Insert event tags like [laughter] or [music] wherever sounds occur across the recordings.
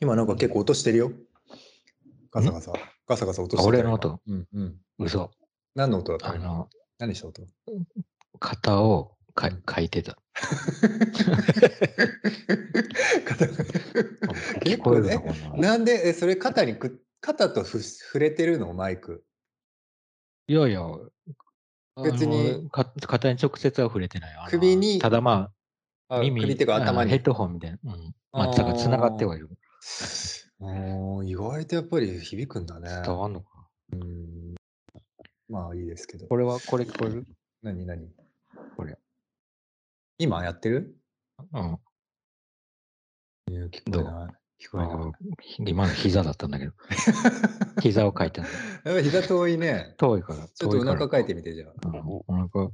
今なんか結構音してるよ。ガサガサ。ガサガサ音してあたよ俺の音？うんうん。嘘。何の音だった？あの、何した音？型をか書いてた。[laughs] 聞こえるのかな？なんで、え、それ肩にく、肩とふ触れてるの？マイク。いやいや、別に肩に直接は触れてない。首にただまあ、あ耳首っていうか頭に。ヘッドホンみたいな。うん。まあ、あーだから繋がってはいる。意外とやっぱり響くんだね。伝わんのかなうんまあいいですけど。これは、これ聞こえる？何何？これ。今やってる？うん。いや聞こえない。聞こえな今の膝だったんだけど。[laughs] 膝を書いたの。やっぱ膝遠いね。遠いから。ちょっとお腹かいてみてじゃあ。うんお腹。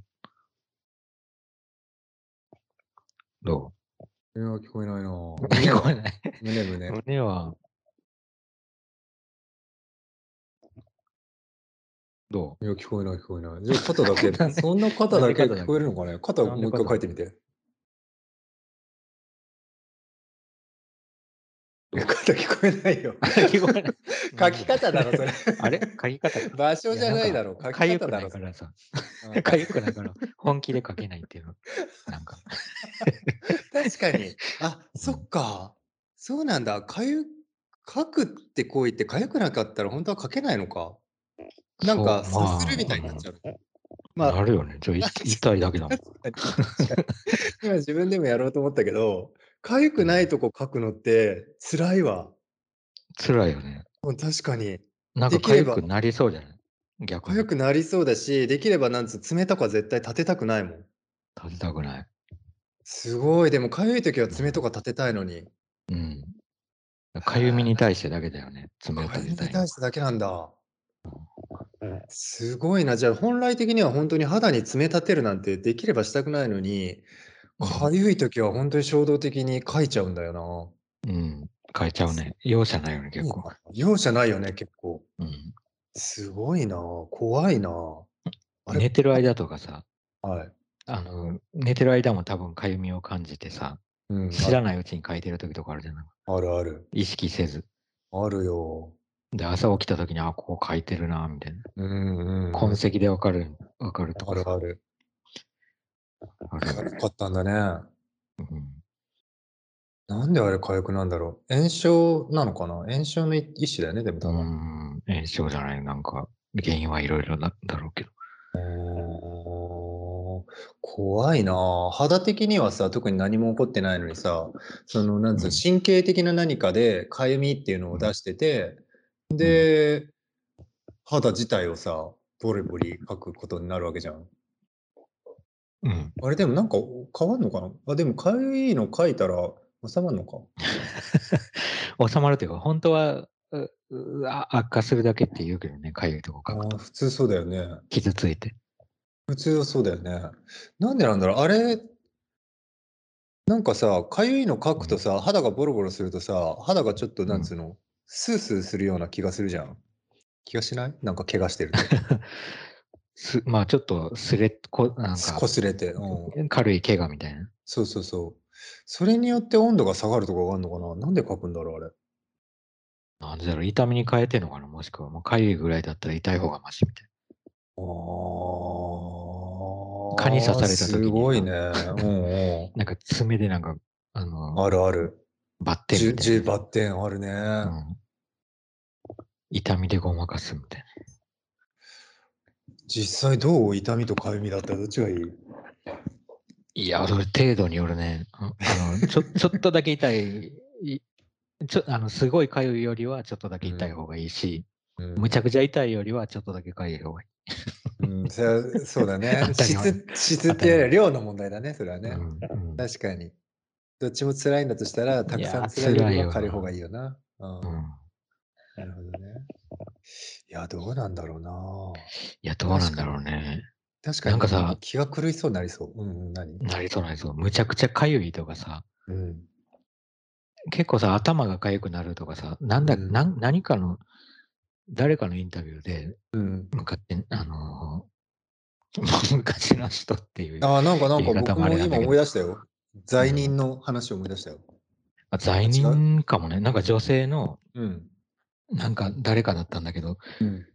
どいや、聞こえないなう聞こえない。胸胸。胸は、どいや、聞こえない聞こえない。じゃあ肩だけ [laughs] そんな肩だけ聞こえるのかね？肩をもう一回書いてみて。聞こえないよ。う聞こえない。[laughs] 書き方だろ、それ。あれ？書き方？場所じゃないだろ。書き方だろ。からさ。うん [laughs] かゆくないから、本気で書けないっていうの。なんか。[laughs] 確かに。あ、そっか。そうなんだ。かゆ、書くって行為ってかゆくなかったら本当は書けないのか。なんか、そうするみたいになっちゃう。ままああ、あるよね。じゃあ、い痛いだけだもん。今自分でもやろうと思ったけど、かゆくないとこ書くのって辛いわ。辛いよね。うん確かに。なんかできれば痒くなりそうじゃない？逆に。かゆくなりそうだし、できればなんつう爪とか絶対立てたくないもん。立てたくない。すごい。でもかゆい時は爪とか立てたいのに。うん。かゆみに対してだけだよね。爪をかゆみに立てたいの。対してだけなんだ。すごいな。じゃあ本来的には本当に肌に爪立てるなんてできればしたくないのに、かゆい時は本当に衝動的に書いちゃうんだようん。変えちゃうね。容赦ないよね、な。結構。容赦ないよね、結構。うん。すごいな。怖いな。寝てる間とかさ、はい。あの、寝てる間も多分かゆみを感じてさ、うん、知らないうちに書いてる時とかあるじゃない？ああるある。意識せず。あるよ。で、朝起きた時に、あ、ここ書いてるな、みたいな。うんうん。痕跡でわかる、わかるとかさ。あるある。あるよねかったんだね。うんなんであれ痒くなんだろう。炎症なのかな？炎症の一一種だよね、でも多う分。ん、炎症じゃない、なんか、原因はいろいろだだろうけど。怖いなあ肌的にはさ、特に何も起こってないのにさ、その、なんつうのうん神経的な何かでかゆみっていうのを出してて、で、肌自体をさ、ボリボリ書くことになるわけじゃん。うん。あれでもなんか変わんのかな？あ、でもかゆいの書いたら収まるのか？[laughs] 収まるというか、本当は、悪化するだけって言うけどね、かゆいとこあ書くと。ー普通そうだよね。傷ついて。普通はそうだよね。なんでなんだろう？あれ、なんかさ、かゆいの書くとさ、肌がボロボロするとさ、肌がちょっとなんつうの、スースーするような気がするじゃん。気がしない？なんか怪我してると。[laughs] すまあちょっとすれこ、なんかこすれて、うん。軽い怪我みたいな。そうそうそう。それによって温度が下がるとかがあるのかな？なんで書くんだろうあれ。なんでだろう、痛みに変えてんのかな？もしくは、もうかゆいぐらいだったら痛い方がマシみたいあー蚊に刺された時にすごいね。うんうん。な。[laughs] なんか爪でなんか、あの、あるある。バッテン十みたい十バッテンあるね。な。うん痛みでごまかすみたい実際どう痛みとかゆみだったらどっちがいい？な。いや、それ程度によるね。ああのちょ [laughs] ちょっとだけ痛い、いちょあのすごいかゆいよりはちょっとだけ痛い方がいいし、うんむちゃくちゃ痛いよりはちょっとだけかゆい方がいうん、そそうだね [laughs] 質、質っていうよりは量の問題だね、それはいい。ね。うんうん確かに。どっちも辛いんだとしたら、たくさんいや辛いよりは軽い方がいいよな。うんうんなるほどね。いや、どうなんだろうな。いや、どうなんだろうね。確かになんかさ気が狂いそうになりそう。うんうん、何？なりそうなりそう。むちゃくちゃかゆいとかさ、うん。結構さ、頭がかゆくなるとかさ、なんだ、うんなん何かの、誰かのインタビューで、うん。向かって、あのー [laughs] 昔の人っていう。ああ、なんかなんか僕も今思い出したよ。罪人の話を思い出したよ。あ罪人かもね。なんか女性の、うん。なんか誰かだったんだけど、うん。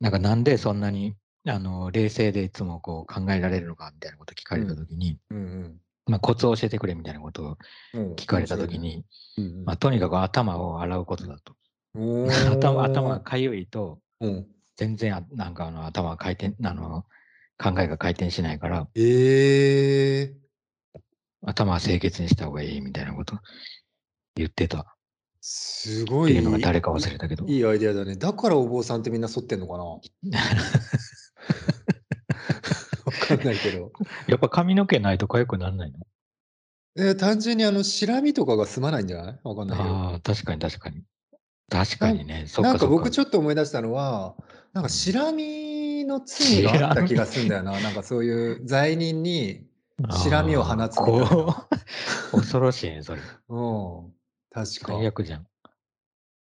なんかなんでそんなにあの冷静でいつもこう考えられるのかみたいなこと聞かれたときに、うんまあ、コツを教えてくれみたいなことをうん。聞かれたときに、うんうん、まあ、とにかく頭を洗うことだと。[laughs] 頭頭がかゆいと、うん。全然あなんかあの頭が回転あの考えが回転しないからええ頭は清潔にした方がいいみたいなこと言ってたっすごい。ていうのが誰か忘れたけど。いいアイデアだね。だからお坊さんってみんな剃ってんのかな？[laughs] わかんないけど。やっぱ髪の毛ないと痒くならないの？えー単純にあの、シラミとかが済まないんじゃない？わかんないけど。ああ確かに確かに。確かにね。そっなんか僕ちょっと思い出したのは、なんかシラミの罪があった気がするんだよな。なんかそういう罪人に、シラミを放つ恐ろしいねそれ。うん、確か最悪じゃん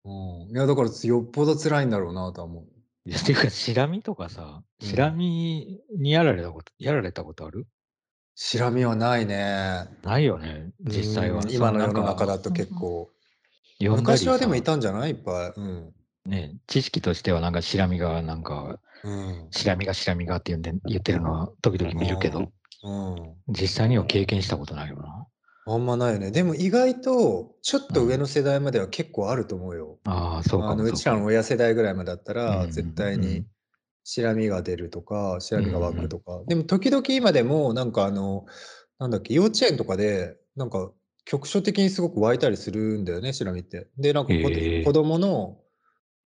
うん。いや、だからよっぽど辛いんだろうなとは思う。いやていうか、シラミとかさ、うんシラミにやられたこと、やられたことある？シラミはないね。ないよね、実際はうん。今の世の中だと結構。昔はでもいさたんじゃない？いっぱい。うん。ね、知識としてはなんかシラミが、なんか、うん。シラミがシラミがって言うんで言ってるのは時々見るけど、うん。実際には経験したことないよな。あんまないよね。でも意外と、ちょっと上の世代までは結構あると思うよ。ああ、そうかあのうちらの親世代ぐらいまでだったうら、ん絶対にうんシラミが出るとか、シラミが湧くとか。でも時々今でも、なんかあの、なんだっけ、幼稚園とかで、なんか局所的にすごく湧いたりするんだよね、シラミって。で、なんかこへえ子供の、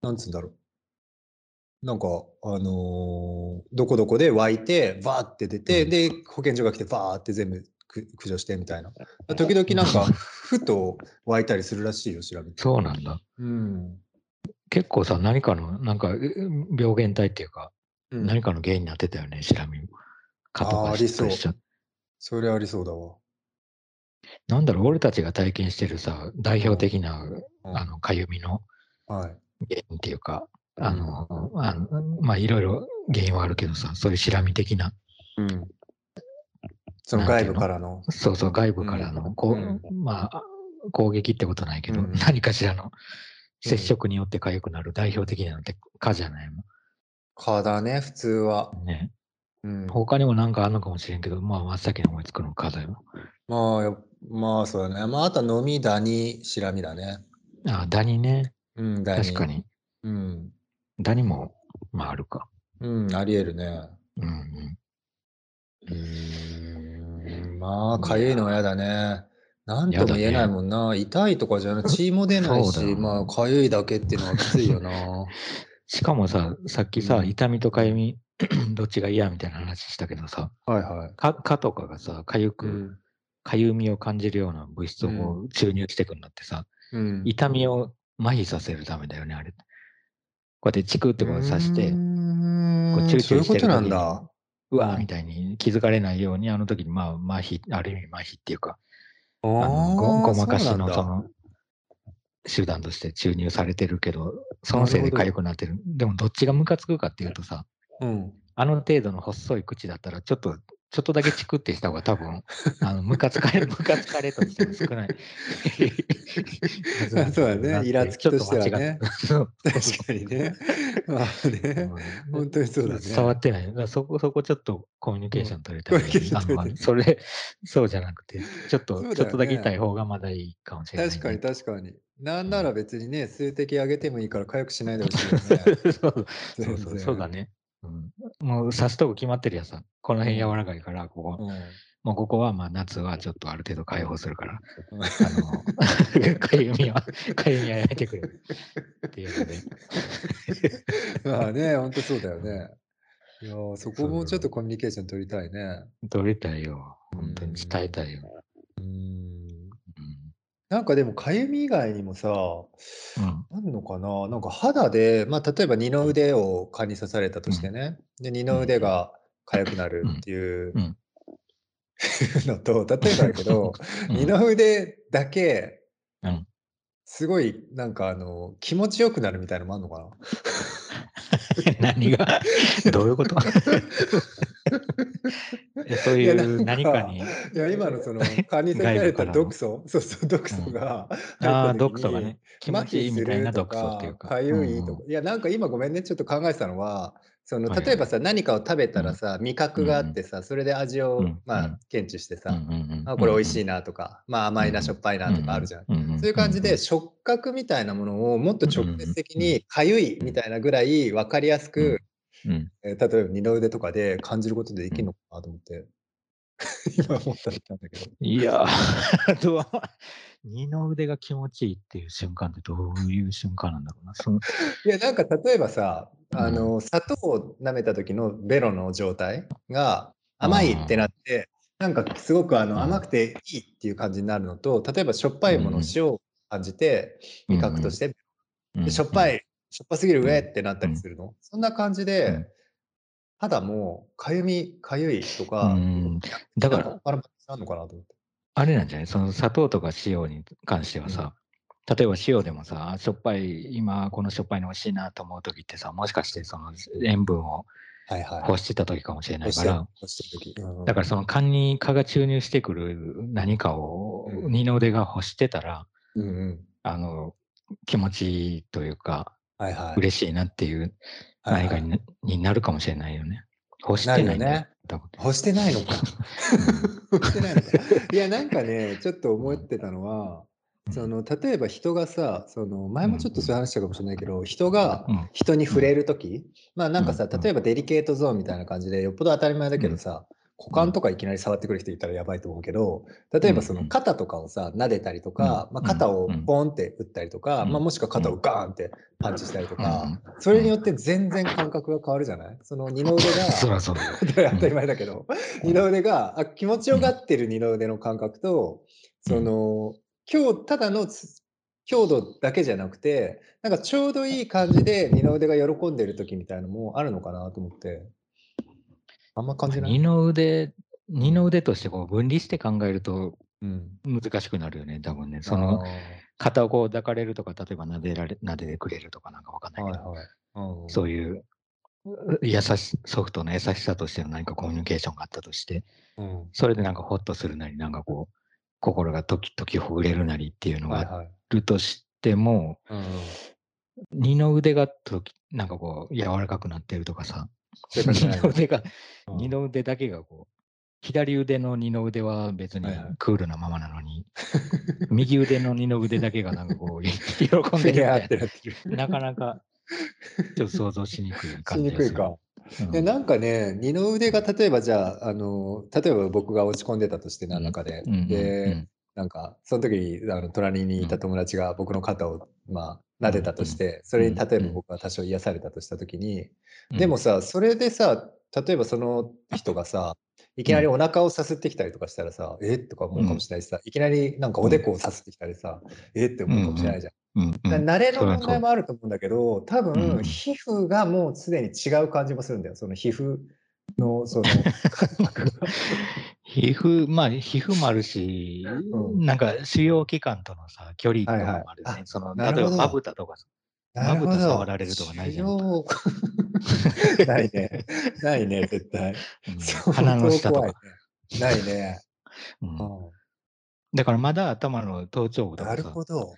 なんつうんだろう。なんか、あのーどこどこで湧いて、バーって出て、うんで、保健所が来て、バーって全部く駆除してみたいな。[laughs] 時々なんか、ふと湧いたりするらしいよ、シラミって。そうなんだ。うん。結構さ、何かの、なんか、う病原体っていうか、うん何かの原因になってたよね、シラミも。蚊とかあーありそうそれありそうだわ。なんだろう、俺たちが体験してるさ、代表的な、うんあの、かゆみのはい。原因っていうか、あの、あのまあ、いろいろ原因はあるけどさ、そういうシラミ的な、うん。その外部からの。そうそう、外部からの、こううんまあ、攻撃ってことないけど、うん何かしらの接触によって痒くなる代表的なのって蚊じゃないも蚊だね、普通は。ん。ね。うん。他にもなんかあるのかもしれんけど、まあ、真っ先に思いつくの蚊だよ。まあ、やまあ、そうだね。まあ、あとは飲み、ダニ、シラミだね。あ、ダニね。うん、ダニ。確か。に。うん。ダニも、まあ、あるか。うん、あり得るね。うんうん。うーん。まあ、かゆいのは嫌だね。なんとも言えないもんな。痛いとかじゃなく [laughs] 血も出ないし、まあ、かゆいだけっていうのはきついよな。[laughs] しかもさ、さっきさ、うん痛みとかゆみ、[clears throat] どっちが嫌みたいな話したけどさ、はいはい。か蚊とかがさ、かゆく、うん。かゆみを感じるような物質をこう注入してくんだってさ、うん。痛みを麻痺させるためだよね、あれ。こうやってチクってこう刺して、こうんチューチューしてるそういうことなんだ。うわーみたいに気づかれないように、あの時にまあ麻痺、ある意味麻痺っていうか、ああのごごまかしのその手段として注入されてるけど、そのせいで痒くなってる。でもどっちがムカつくかっていうとさ、うん。あの程度の細い口だったら、ちょっと、ちょっとだけチクってした方が多分、あの、ムカつかれ、[laughs] ムカつかれとしても少ない。[laughs] そうだねイラつきとしてはね確かにね。まあね。本当にそうだね触ってない。そこ、そこちょっとコミュニケーション取れたらいいコミュニケーション取れたあのそれ、そうじゃなくて、ちょっと、ねちょっとだけ痛い方がまだいいかもしれない、確かに確かに。なんなら別にね、数滴あげてもいいから痒くしないでほしいよね。[laughs] そうそうそうだね。うん、もう刺すとこ決まってるやつさ。この辺柔らかいから、ここ。うんもうここはまあ夏はちょっとある程度解放するから、うんあの、[laughs] かゆみは、かゆみはやめてくれるっていうので。まあね、本当そうだよね。いやーそこもちょっとコミュニケーション取りたいね。取りたいよ。本当に伝えたいよ。うん。うん。なんかでも、かゆみ以外にもさ、うん。あんのかな？なんか肌で、まあ、例えば二の腕を蚊に刺されたとしてね。で、二の腕が痒くなるっていううん。[laughs] のと、例えばだけど、[laughs] うん。二の腕だけうん、すごいなんかあの、気持ちよくなるみたいなのもあんのかな？[laughs] 何が？どういうこと？えそういう何かに、いや、今のそのえ蚊に刺さ外部れた毒素、そうそう、毒素うん、がああ、毒素がね、気持ちいいみたいな毒素っていうか、か、かうゆいとか。いや、なんか今ごめんね、ちょっと考えてたのは、その。例えばさ、何かを食べうん、たらさ、味う覚があっんてさ、それで味を、まあ、ん、検知してさ、ん、あ、これ美味しいなとか、まあ、うん、甘いな、しょっぱいなうん、とかあるじゃん。そういう感じで、うん、触覚みたいなものをもっとうん、直接的うん、に、かゆいうん、みたいなぐらい分かりやすうん、く、うん、えー例えば二の腕とかで感じることででうん。きるのかなと思って、[laughs] 今思ったんだけど。いやー、[laughs] どう？二の腕が気持ちいいっていう瞬間ってどういう瞬間なんだろうな。その [laughs] いや、なんか例えばさ、うん。あの、砂糖を舐めた時のベロの状態が甘いってなあって、なんかすごくああ、のうん。甘くていいっていう感じになるのと、例えばしょっぱうんいもの、塩を感じて、うん。味覚として、しょっうん。ぱい、しょっぱすぎるう上ん。ってなったうん。りするの？そんな感じうん。で、肌もかゆみ、かゆいとうか、だか、らあるのかなと思って。あれなんじゃない？その砂糖とか塩に関してはうん。さ、例えば塩でもさ、あしょっぱい、今このしょっぱいの美味しいなと思う時ってさ、もしかしてその塩分をはいはい。欲してた時かもしれないから。だからその缶に蚊が注入してくる何かをうん。二の腕が欲してたら。あの、気持ちいいというか、はいはい。嬉しいなっていうはいはい。何かになになるかもしれないよね。欲してないね。欲してないのか。[laughs] うん。[laughs] 欲してないのか。いや、なんかね、ちょっとうん。思ってたのは、うん。その、例えば人がさ、その、前うん。もちょっとそういう話したかもしれないけど、人がうん。人にうん。触れるとき、まあなんうん。かさ、うん。例えばデリケートゾーンみたいな感じで、よっぽど当たり前だうん。けどさ、股うん。間とかいきなり触ってくる人いたらやばいと思うけど、うん。例えばその肩とかをさ、撫でたりとうん。か、まあうん。肩をうん。ポンって打ったりとか、まあうん。もしくは肩をうん。ガーンってパンチしたりとうん。か、うん。それによって全然感覚が変わるじゃない？その二の腕 [laughs] そが。[laughs] 当たりうん。前だけど、うん。二の腕が、あ、気持ちうん。よがってる二の腕の感覚と、うそん。の、強ただのつ強度だけじゃなくて、なんかちょうどいい感じで二の腕が喜んでる時みたいのもあるのかなと思って。あんま感まあ、じない？二の腕、うん。二の腕としてこう分離して考えるとうん。難しくなるよね、多分ね。その、あ肩をこう抱かれるとか、例えば撫でられ、撫でてくれるとかなんかわかんあ、ないけど、はいはい。うんそういうう優し、ソフトの優しさとしての何かコミュニケーションがあったとして、うん。それでなんかホッとするなり、なんかこう、心が時々ほぐれるなりっていうのがあはいはい。るとしても、うんうん。二の腕がときなんかこう柔らかくなってるとかさ、二のの腕が、うん二の腕だけがこう、左腕の二の腕は別に。クールなままなのに、右腕の二の腕だけがなんかこう、[laughs] 喜んふでるみたいな。な、なかなかちょっと想像しにくいし感じがする。にくいか。で、うん。なんかね、二の腕が例えばじゃあ、あの、例えば僕が落ち込んでたとしてうん。何らかで、で、ん。なんか、その時にあの隣にいたうん。友達が僕の肩を、まあ、うん。撫でたうん。として、そうん。れに例えうん。ば僕が多少癒されたとした時に、うん。でもさ、それでさ、例えばその人がさ、いきうなりん。お腹をさすってきたりとかしたらさ、え？とか思うかもうん。しれないしさ、いきなりなんかおでうん。こをさすってきたりさ、え？ってう思うかもしれな。いじゃん。慣れの問。題もあると思うんだけど、多分、ん。皮膚がもうすでに違う感じもするんだよ。その皮膚の、その。皮膚、[laughs] まあ、皮膚もあるし、うん。なんか腫瘍器官とのさ、距離とかもあるよね。その、なるほ例えばまぶど。たとかまぶた触。られるとかない腫じゃん。瘍 [laughs] ないね。ないね、絶対。うん。相鼻の当下とか。ないね。う。うんん。だからまだ頭の頭頂部となかさ、るほど。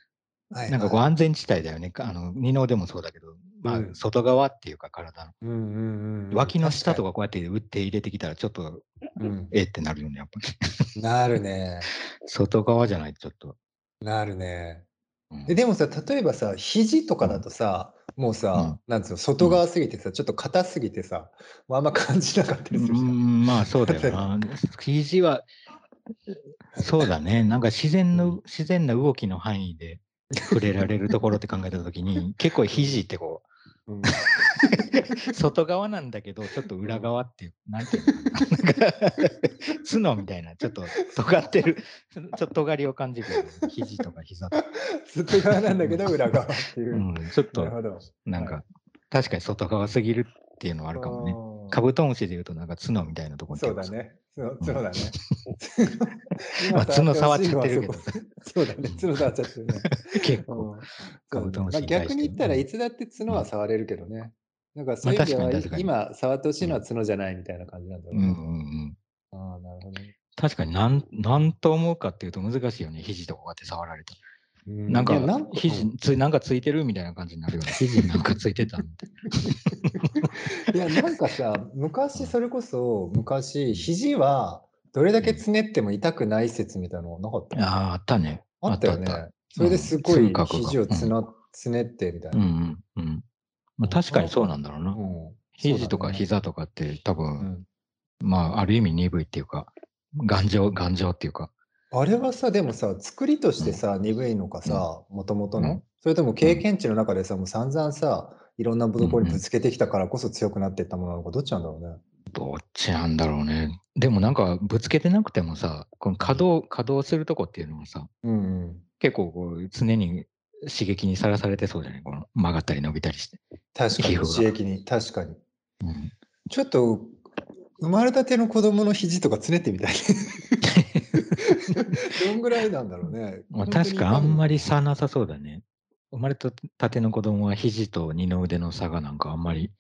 はいなんかこうはい。安全地帯だよね。かあの、二の腕もそうだけど、うまあ、ん。外側っていうか体の。うんうんうんうん。脇の。下とかこうやって打って入れてきたらちょっと、うん。えってなるよね、やっぱり。なるね。[laughs] 外側じゃないとちょっと。なるね。え、うん。でもさ、例えばさ、肘とかだうん。とさ、もううさ、ん。なんつうの、う外ん。側すぎてさ、ちょっと硬すぎてさ、もうあんま感じなかったりするじゃん。ん、まあそうだよ。[laughs] な。肘は、そうだね。なんか自然の、うん。自然な動きの範囲で触れられるところって考えたときに、結構肘ってこうん。う、[laughs] 外側なんだけど、ちょっと裏うん。側っていう、なんていうのかな。なんか角みたいな、ちょっと尖ってる、ちょっと尖りを感じる。肘とか膝とか。外側なんうん。だけど、裏側っていうう。ん、ちょっと、なるほど。はい。なんか、確かに外側すぎるっていうのはあるかもね。カ。ブトムシで言うと、なんか角みたいなところにそう。だね。そうだね。[laughs] ま今あ。角触っちゃってるけどさ。[laughs] そうだね。うん。角触っちゃってるね。結構、うん。ね。まあ。逆に言ったらうん。いつだって角うん。は触れるけどね。なんかそういう意味では、まあ今触ってほしいのは角じゃないみたいな感じなんだろうね。うんうんうん。ああ、なるほどね。確かになん、なんと思うかっていうと難しいよね、肘とかこうやって触られたら。うなんかいやなんか、肘つ、なんかついてるみたいな感じになるよね。[laughs] 肘になんかついてたみたいいや、なんかさ、昔、それこそ、昔、肘はどれだけつねっても痛くない説みたいなのなかった？な。ああ、あったね。あったよね。それですごい肘をつな、つねってみたいうんうな。んうん。まあ確かにそうなんだろうな。うん肘とか膝とかって多う分、んまあある意味鈍いっていうか、頑丈、頑丈っていうか。あれはさ、でもさ、作りとしてさ、鈍いのかさ、もともとの？うん、それとも経験値の中でさ、もう散々さ、いろんなところにぶつけてきたからこそ強くなっていったものなのか、どっちなんだろうね？どっちなんだろうね。でもなんかぶつけてなくてもさ、この稼働、稼働するとこっていうのはさ、うんうん。結構こう常に刺激にさらされてそうじゃない？この曲がったり伸びたりして。確かに、刺激に、確かに。うん、ちょっと、生まれたての子供の肘とかつねってみたい。[laughs] どんぐらいなんだろうね。まあ、確かあんまり。り差なさそうだね。生まれたての子供は肘と二の腕の差がなんかあんまり、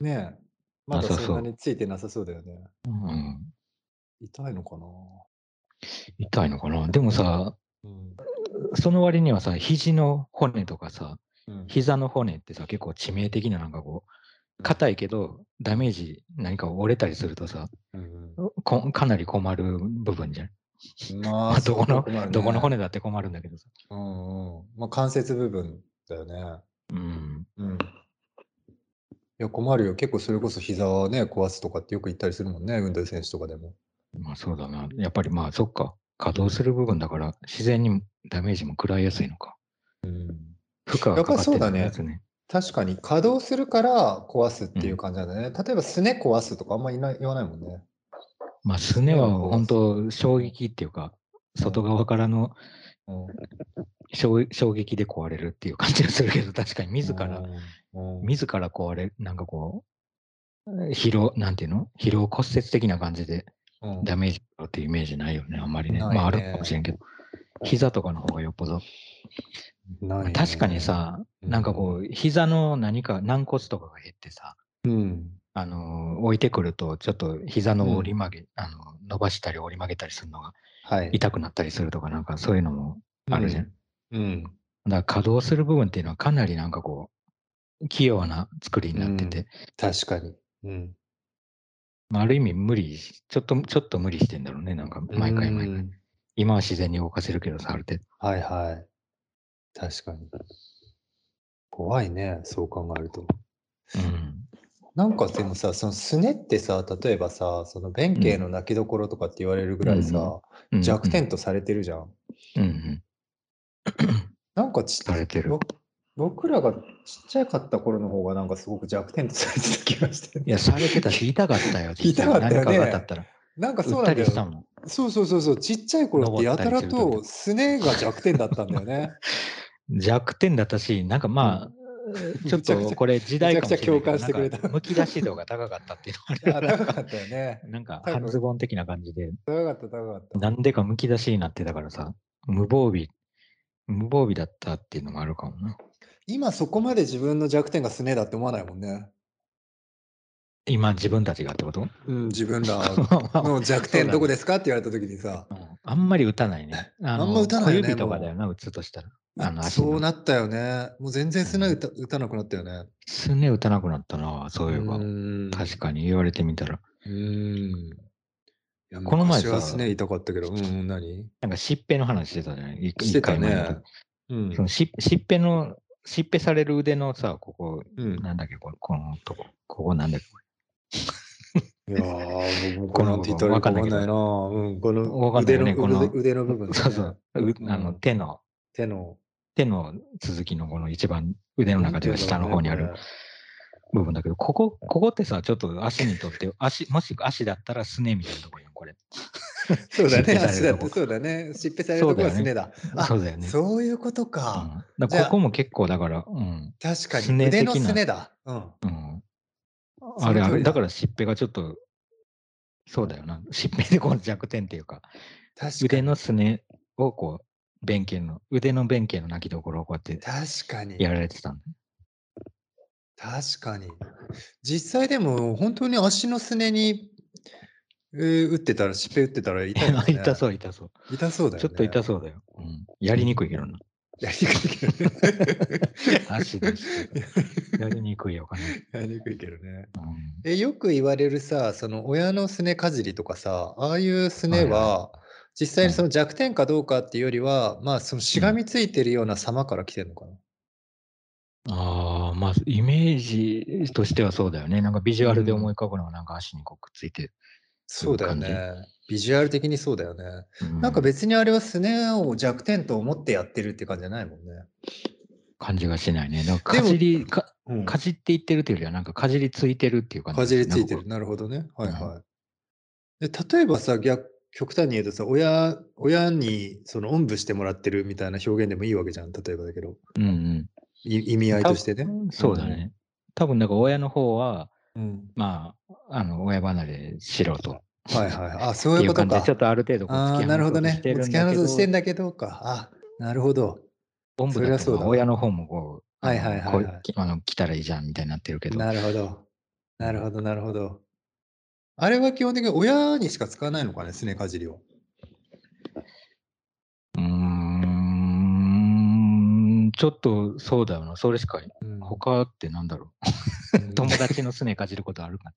ねえ。まだそんなについてなさそうだよね。うん、痛いのかな？痛いのかな？でもさ、うん。その割にはさ、肘の骨とかさ、うん膝の骨ってさ、結構致命的ななんかこう、硬いけど、ダメージ、何か折れたりするとさ、うんこかなり困る部分じゃん。うんままあ、[laughs] あ、どこの、ねどこの骨だって困るんだけどさ。うんうん。まあ、関節部分だよね。うん。うん。いや、困るよ。結構それこそ膝はね、壊すとかってよく言ったりするもんね、運動選手とかでも。まあそうだな。やっぱりまあそっか。稼働する部分だから、自然にダメージも食らいやすいのか。うん。負荷がやっぱかかってるそうだねやつね。確かに稼働するから壊すっていう感じなんだね。例えばすね壊すとかあんまり言わないもんね。まあすねは本当衝撃っていうか、外側からのうん衝衝撃で壊れるっていう感じがするけど、確かに自ら、うんうん自ら壊れる、なんかこう、疲労、なんていうの？疲労骨折的な感じでうんダメージっていうイメージないよね、あんまりね。ねまああるかもしれんけど。膝とかの方がよっぽど。ないね確かにさ、うんなんかこう、膝の何か軟骨とかが減ってさ、うん。あのー置いてくると、ちょっと膝の折り曲げ、あの伸ばしたり折り曲げたりするのがはい。痛くなったりするとか、なんかそういうのもあるじゃん。うん。だから稼働する部分っていうのはかなりなんかこう、器用な作りになってて、確かに。うん。まあ、ある意味無理し、ちょっと、ちょっと無理してんだろうね、なんか毎回毎回。うん今は自然に動かせるけどさ、ある程度。はいはい。確かに。怖いね、そう考えると。うん。なんかでもさ、そのすねってさ、例えばさ、その弁慶の泣きどころとかって言われるぐらいさ、うん弱点とされてるじゃん。うんうん。[clears throat] なんかちされてるぼ僕らがちっちゃかった頃の方がなんかすごく弱点とされてた気がして。いや、されてたし、痛かったよ。[laughs] 痛かったよね何かが当たったら。なんかそう打ったなんだよ。そうそうそうそう、ちっちゃい頃ってやたらとすねが弱点だったんだよね。[laughs] 弱点だったし、なんかまあ、ちょっとこれ時代かもしむき出し度が高かったっていうのはあある高かったよね。[laughs] なんか半ズボン的な感じで、高かった、高かった。なんでかむき出しになってたからさ、無防備、無防備だったっていうのもあるかもな。今そこまで自分の弱点がすねだって思わないもんね。今自分たちがってこと？うん、自分らの [laughs] 弱点どこですかって言われた時にさ、うんあんまり打たないね。あんま打たないよね小指とかだよな、打つとしたら。あの足そうのなったよね。もう全然すね打た打たなくなったよね。すね打たなくなったな、そういえば。ん確かに言われてみたら。うん。この前さすね痛かったけど、うんうん、何？なんかしっぺの話してたじゃない？一してね時。うんそのししっぺの、しっぺされる腕のさ、ここ、うん。なんだっけ、ここのとこ、ここなんだっけ、こいやー、僕もこのこのって言ったらわかんないな。うん、この腕のよねこの腕腕の部分、れ。そうそう。うあのうん手の、手の。手の続きのこの一番腕の中では下の方にある部分だけど、ここ、ここってさ、ちょっと足にとって、足、もし足だったらすねみたいなところやん、これ。そうだね、足だってそうだね。しっぺされるとこはすねだ。あそうだよね。そういうことうんか。ここも結構だから、うん。確かすに。腕のすねだ。うん。あれあれ、だからしっぺがちょっと、そうだよな。しっぺでこの弱点っていうか、確か腕に。のすねをこう、弁慶の、腕の弁慶の泣きどころをこうやって確かに。やられてたんだ。確かに。実際でも、本当に足のすねに、えー、打ってたら、しっぺ打ってたら痛いね。[laughs] 痛そう、痛そう。痛そうだよね。ちょっと痛そうだよ。うん。やりにくいけどな。やりにくいけどね。足出して。やりにくいよかな。やりにくいけどね。うん。え、よく言われるさ、その親のすねかじりとかさ、ああいうすねは、実際にその弱点かどうかっていうよりは、まあ、そのしがみついてるような様から来てるのかな？ああ、まあ、イメージとしてはそうだよね。なんかビジュアルで思い浮かぶのはなんか足にこうくっついて。そうだよね。ビジュアル的にそうだよね。うんなんか別にあれはすねを弱点と思ってやってるって感じじゃないもんね。感じがしないね。なんかかじり、かうんかじっていってるというよりは、なんかかじりついてるっていう感じ。かじりついてる。なるほどね。はいうんはい。で例えばさ、逆、極端に言うとさ、親、親にそのおんぶしてもらってるみたいな表現でもいいわけじゃん。例えばだけど。うんうん。い意味合いとしてね。そうだね。多分、なんか親の方は、うん。まあ、あの、親離れしろと。はいはい。あ、そういことかちょ。っとある程度こうああ、突きなるほどね。突き放そうとしてんだけどか。あ、なるほど。おんぶだと親の方もこう、はいはいはいはいあの来たらいいじゃんみたいになってるけど、なるほど。なるほど、なるほど。あれは基本的に親にしか使わないのかね、すねかじりを。うーん、ちょっとそうだよな、それしか、うん他ってなんだろうんう、友達のすねかじることあるか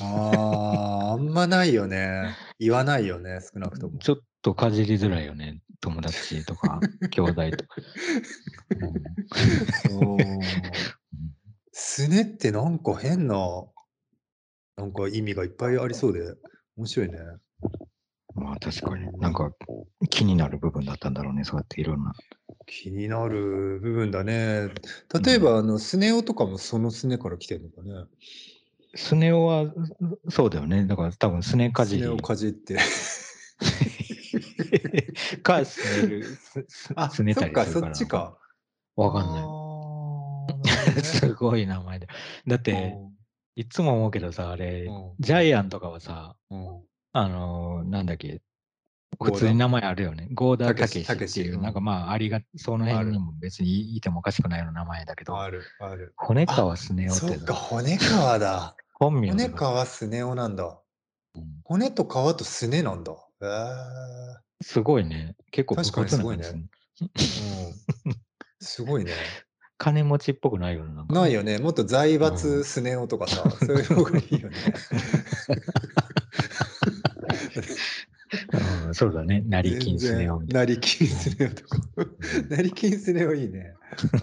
ああ、あんまないよね。言わないよね、少なくともな。ちょっとかじりづらいよね、友達とか、[laughs] 兄弟とか。そうすねってなんか変な、なんか意味がいっぱいありそうで、面白いね。まあ確かに、なんか気になる部分だったんだろうね、そうやっていろんな。気になる部分だね。例えば、あの、スネ夫とかもそのスネから来てるのかね。スネ夫はそうだよね、だから多分すねかじりスネをかじって。[laughs] かすねる、あ、すねたそっか、りするからそっちか。わかんない。い。[laughs] すごい名前で。だって、いつも思うけどさ、あれ、うんジャイアンとかはさ、うんあのーなんだっけ、普通に名前あるよね。ゴーダーたけしたけしっていう、なんかまあ、ありが、その辺にも別にいてもおかしくないような名前だけど、ある、ある。骨川スネ夫ってそっか、骨川だ。本名で骨川スネ夫なんだ。うん骨と皮とすねなんだ。へえすごいね。結構確かにすごいねうん。すごいね。[laughs] 金持ちっぽくないよね。ないよね。もっと財う閥んスネ夫とかさ、そういう方がいいよね。[laughs] うんそうだね。成金スネ夫みたいなりきんスネ夫とか。なりきんスネ夫いいね。うん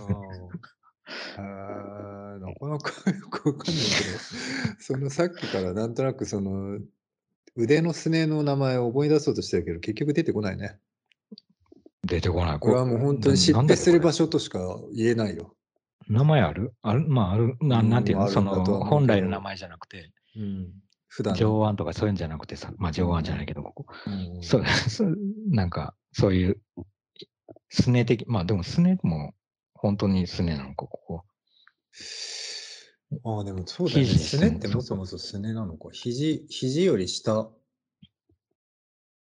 あーなかなかよくわかんないけど、そのさっきからなんとなくその腕のすねの名前を思い出そうとしてるけど、結局出てこないね。な。出てこない。これはもう本当に疾病する場所としか言えないよ。名前ある？ある？まあ、ある。なうんなんていうの？その、本来の名前じゃなくて、うん、普段の上腕とかそういうんじゃなくてさ、まあ上腕じゃないけど、ここ。うん [laughs] そう、なんか、そういう、すね的、まあでもすねも本当にすねなのか、ここ。ああ、でもそうだよね。肘すねってもそもそすねなのか。肘、肘より下。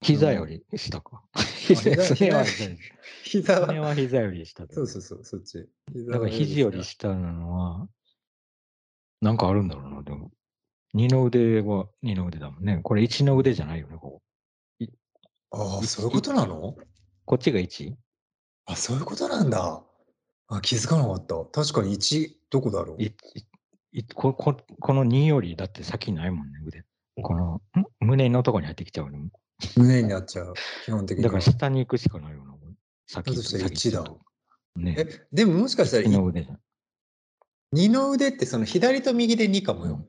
膝より下か。[laughs] 膝は膝は膝より下だそうそうそう、そっち。膝だから肘より下なのは、なんかあるんだろうな、でも。二の腕は二の腕だもんね。これ一の腕じゃないよね、ここ。ああ、そういうことなの？こっちが一？あ、そういうことなんだ。あ、気づかなかった。確かに1、どこだろう？いいこここの2よりだって先ないもんね、腕。このん？胸のとこに入ってきちゃうね。[laughs] 胸になっちゃう。基本的にはだから。下に行くしかないよな。先だとしたら先1だ。ね。え、でももしかしたら一の腕じゃん。2の腕ってその左と右で2かもよ。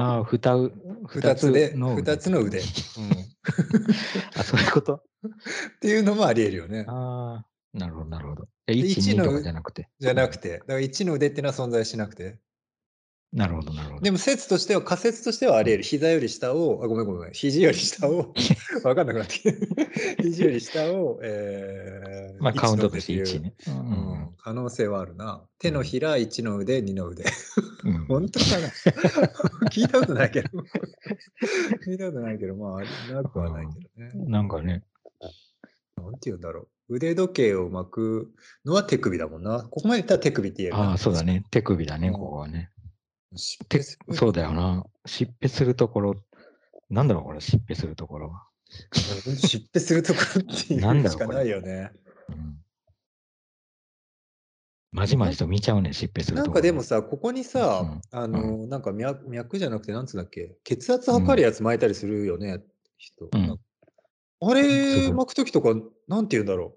ああ、二う2つで、の2つの腕。うん、っ [laughs] あ、そういうこと？ていうのもありえるよね。ああ、なるほど、なるほど。1、2一のとかじゃなくて？じゃなくて。だから1の腕っていうのは存在しなくて。なるほど、なるほど。でも説としては、仮説としてはあり得る。膝より下を、あ、ごめんごめん。肘より下を、[laughs] わかんなくなってきて。肘より下を、えー、まあ、カウントとして1 1ね。ううん、可能性はあるな。手のひら、1の腕、2の腕。うん [laughs] 本当かな聞いたことないけど。聞いたことないけど、まあ、ありなくはないけどね。なんかね、なんて言うんだろ腕時計を巻くのは手首だもんな。ここまでいったら手首って言えるな。ああ、そうだね。手首だね、うんここはね。疾手病そうだよな。疾病するところ、なんだろう、これ、疾病するところは。疾病するところっていなんだろううしかないよね。うんまじまじと見ちゃうね、疾病するところ。なんかでもさ、ここにさ、うんあの、なんか脈脈じゃなくて、なんつうんだっけ、血圧測るやつ巻いたりするよね、人。うんなんかあすれ巻くときとか、なんて言うんだろ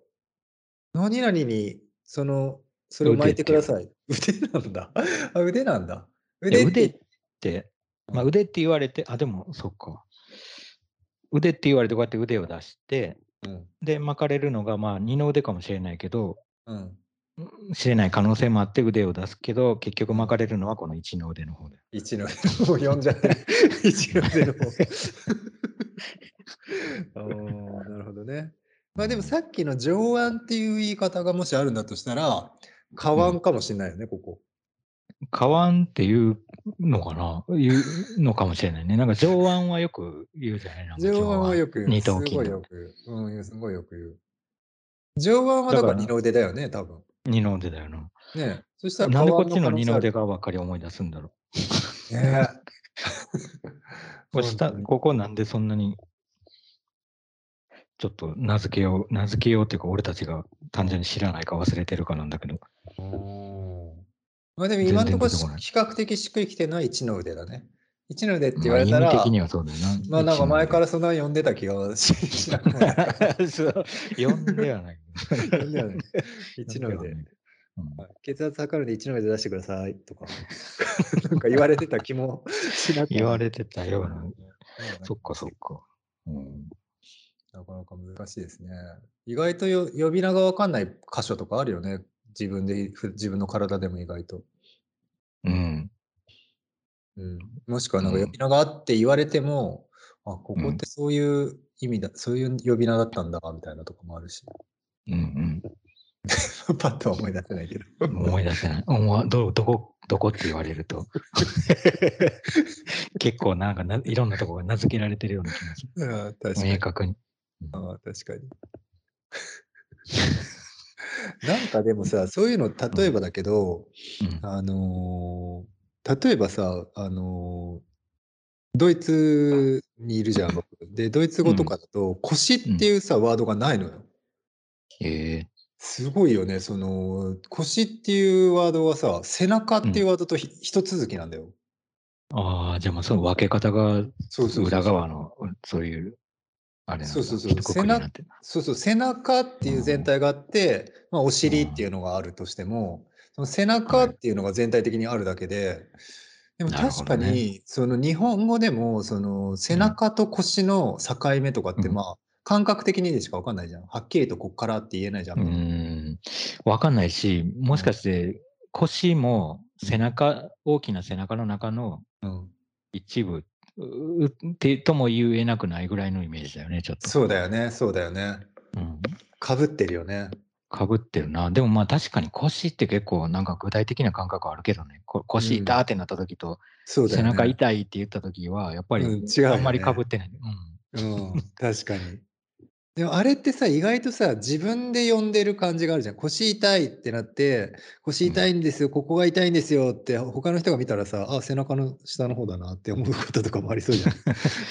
う？何々に、その、それを巻いてください。腕 [laughs] なんだ。あ、腕なんだ。腕って腕って、まあ、腕って言われて、あ、でも、そっか。腕って言われて、こうやって腕を出して、うん。で、巻かれるのが、まあ、二の腕かもしれないけど、うん。知れない可能性もあって腕を出すけど、結局巻かれるのはこの一の腕の方で。一の腕、もう呼んじゃってる。[laughs] 一の腕の方。[laughs] あーなるほどね。まあでもさっきの上腕っていう言い方がもしあるんだとしたら、下腕かもしれないよね、ここ。下腕っていうのかな？言うのかもしれないね。なんか上腕はよく言うじゃない？なんか上腕はよく言う。二す頭筋とごいよく言う。うん、すごいよく言う。上腕はだからら二の腕だよね、多分。二の腕だよな。ねそしたらなんでこっ下ちの二の腕が。がばっかり思い出すんだろう。ね [laughs] これ下ここなんでそんなに、ちょっと名付けよう、名付けようっていうか、俺たちが単純に知らないか忘れてるかなんだけど。まあでも今のところ比較的しっくりきてるのは一の腕だね。一の腕って言われたら、味的にはそうだよな。まあなんか前かららそんな呼んでた気がししなくんではない。呼んではない一の腕。血圧測るんで一の腕出してくださいとか。なんか言われてた気もしなく言われてたような。うんそっかそっか。うんなかなか難しいですね。意外とよ呼び名がわかんない箇所とかあるよね。自分で、ふ自分の体でも意外と。うん。うん、もしくはなんかうん呼び名があって言われても、あ、ここうんってそういう意味だ、そういう呼び名だったんだ、みたいなとこもあるし。うん [laughs] パッとは思い出せないけど。うん。思い出せない。ど、どこ、どこって言われると。[laughs] 結構なんかないろんなとこが名付けられてるような気がする。明。確に。あ確かに。[laughs] なんかでもさ、そういうの、例えばだけど、うんあのー例えばさ、あのードイツにいるじゃん、僕。で、ドイツ語とかだと、腰っていうさ、ワードがないのよ。ええすごいよね。その、腰っていうワードはさ、背中っていうワードとひ一続きなんだよ。ああ、じゃあまあその分け方が裏側のそういう、あれそうそうそう。一括りになってるそうそう、背中っていう全体があって、まあ、お尻っていうのがあるとしても、その背中っていうのが全体的にあるだけで、でもなるほ確かどね。に、その日本語でも、その背中と腰の境目とかって、うん。まあ、感覚的にでしか分かんないじゃん。はっきりとこっからって言えないじゃん。うーん、わかんないし、もしかして腰も背中、大きな背中の中のうん。一部うってとも言えなくないぐらいのイメージだよね、ちょっと。そうだよね、そうだよね。うん。かぶってるよね。かぶってるな。でもまあ確かに腰って結構なんか具体的な感覚あるけどね。こ腰痛ってなった時と、うだよね。中痛いって言った時は、やっぱりあんまりかぶってない。うん。うん、確かに。でもあれってさ、意外とさ、自分で呼んでる感じがあるじゃん。腰痛いってなって、腰痛いんですよ、ここが痛いんですよって、他の人が見たらさ、あ、背中の下の方だなって思うこととかもありそうじ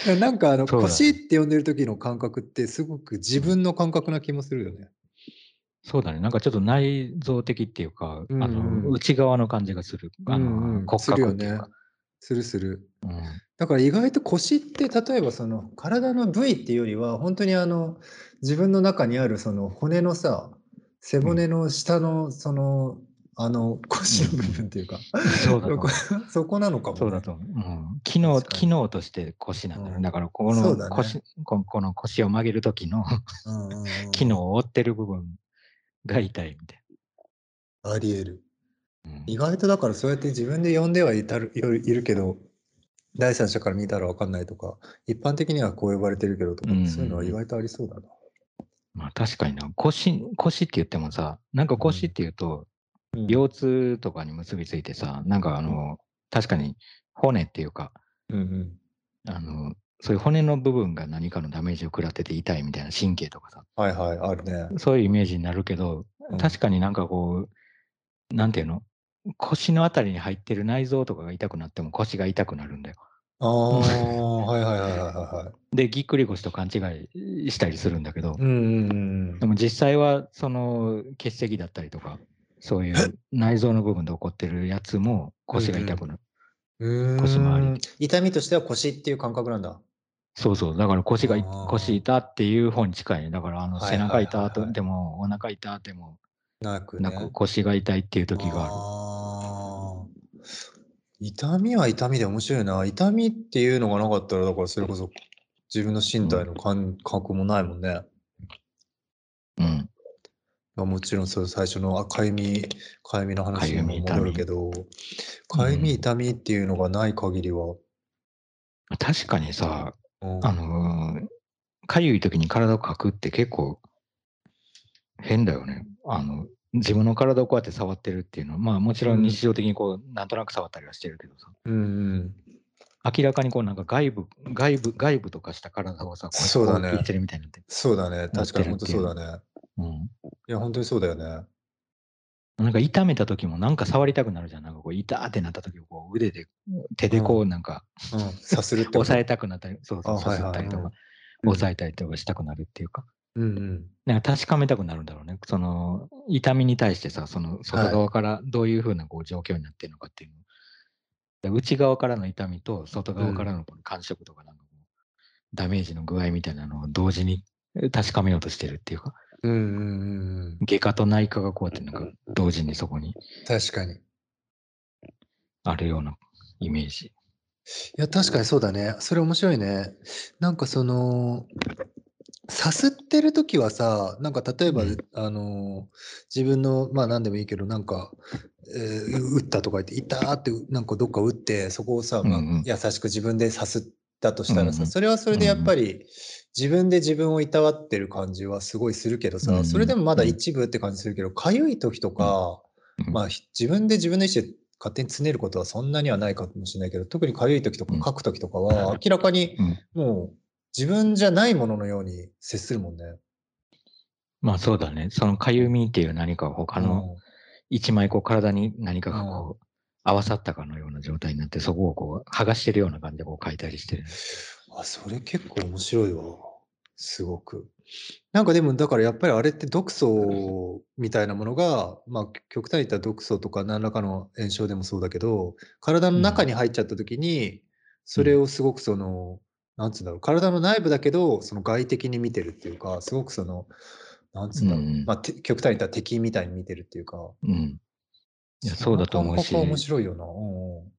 ゃん。[laughs] なんかあの、腰って呼んでる時の感覚って、すごく自分の感覚な気もするよね。そうだね。なんかちょっと内臓的っていうか、うんうんあの内側の感じがする。あの、うんうん骨格っていうか。。するする。うん。だから意外と腰って例えばその体の部位っていうよりは本当にあの自分の中にあるその骨のさ背骨の下のそのあの腰の部分っていうか、そう。[laughs] そこなのかも、ね。そうだと思う。うん、機能、機能として腰なんだよ、うん。だから、この腰、ここの腰を曲げる時の機能を負ってる部分が痛いみたいあり得る。意外とだからそうやって自分で呼んではいたるいるけど第三者から見たら分かんないとか一般的にはこう呼ばれてるけどとか、うん。うんうんそういうのは意外とありそうだな。まあ確かにな、腰、腰って言ってもさ、なんか腰って言うと、うん。腰痛とかに結びついてさ、なんかあの、確かに骨っていうか、うんうん。あの、そういう骨の部分が何かのダメージを食らってて痛いみたいな神経とかさ、はいはい、あるね。そういうイメージになるけど、うん。確かになんかこう、なんていうの？腰のあたりに入ってる内臓とかが痛くなっても腰が痛くなるんだよ。ああ、[laughs] はいはいはいはい。で、ぎっくり腰と勘違いしたりするんだけど、うんうんうんでも実際はその結石だったりとか、そういう内臓の部分で起こってるやつも腰が痛くなる。うん。腰回り痛みとしては腰っていう感覚なんだ。そうそう、だから腰が腰痛っていう方に近いね。だからあのはい背中痛でもお腹痛でもなくね。なく腰が痛いっていう時がある。痛みは痛みで面白いな。痛みっていうのがなかったら、だからそれこそ自分の身体の感覚もないもんね。うん。まあ、もちろんそう最初のあかゆみ、かゆみの話にも戻るけど、かゆみ、痛みっていうのがない限りは、確かにさ、うんあのーかゆい時に体をかくって結構変だよね。あの、自分の体をこうやって触ってるっていうのは、まあもちろん日常的にこう、なんとなく触ったりはしてるけどさ、うんうん、明らかにこうなんか外部、外部、外部とかした体をさ、こそうだねこ言ってるみたいになって。そうだね。確かに本当そうだね。うん。いや、本当にそうだよね。なんか痛めた時もなんか触りたくなるじゃん。なんかこう痛ってなった時こう腕で、手でこうなんかうん、さするって押さえたくなったり、そうそう、あさすったりとか押さえたりとかしたくなるっていうか。うんうん。なんか確かめたくなるんだろうね。その痛みに対してさ、その外側からどういうふうなこう状況になってるのかっていうの。で内側からの痛みと外側からのこの感触とかなんかこう、ダメージの具合みたいなのを同時に確かめようとしてるっていうか、うんうんうんうん。外科と内科がこうやってなんか同時にそこに確かに。いあるようなイメージ。や、確かにそうだね。それ面白いね。なんかその、さすってる時はさ、なんか例えば、うん。あの、自分の、まあ何でもいいけど、なんか、えー打ったとか言って、痛ーって、なんかどっか打って、そこをさ、まあうん。うん優しく自分でさすったとしたらさ、うんうん。それはそれでやっぱり、自分で自分をいたわってる感じはすごいするけどさ、うんうん。それでもまだ一部って感じするけど、かゆい時とか、うん。まあひ自分で自分の意思で勝手につねることはそんなにはないかもしれないけど、特にかゆい時とかうん。書く時とかは、明らかにうん。もう自分じゃないもののように接するもんね。まあそうだね。そのかゆみっていう何か他の一枚こう体に何かがこう合わさったかのような状態になって、そこをこう剥がしてるような感じでこう書いたりしてる。うんあ、それ結構面白いわ。すごく。なんかでも、だからやっぱりあれって毒素みたいなものが、まあ極端に言ったら毒素とか何らかの炎症でもそうだけど、体の中に入っちゃった時に、それをすごくその、なんつうんだろう、体の内部だけど、その外的に見てるっていうか、すごくその、なんつうんだろう、うんまあて極端に言ったら敵みたいに見てるっていうか、うん。いやそうだと思うし。面白いよな。うん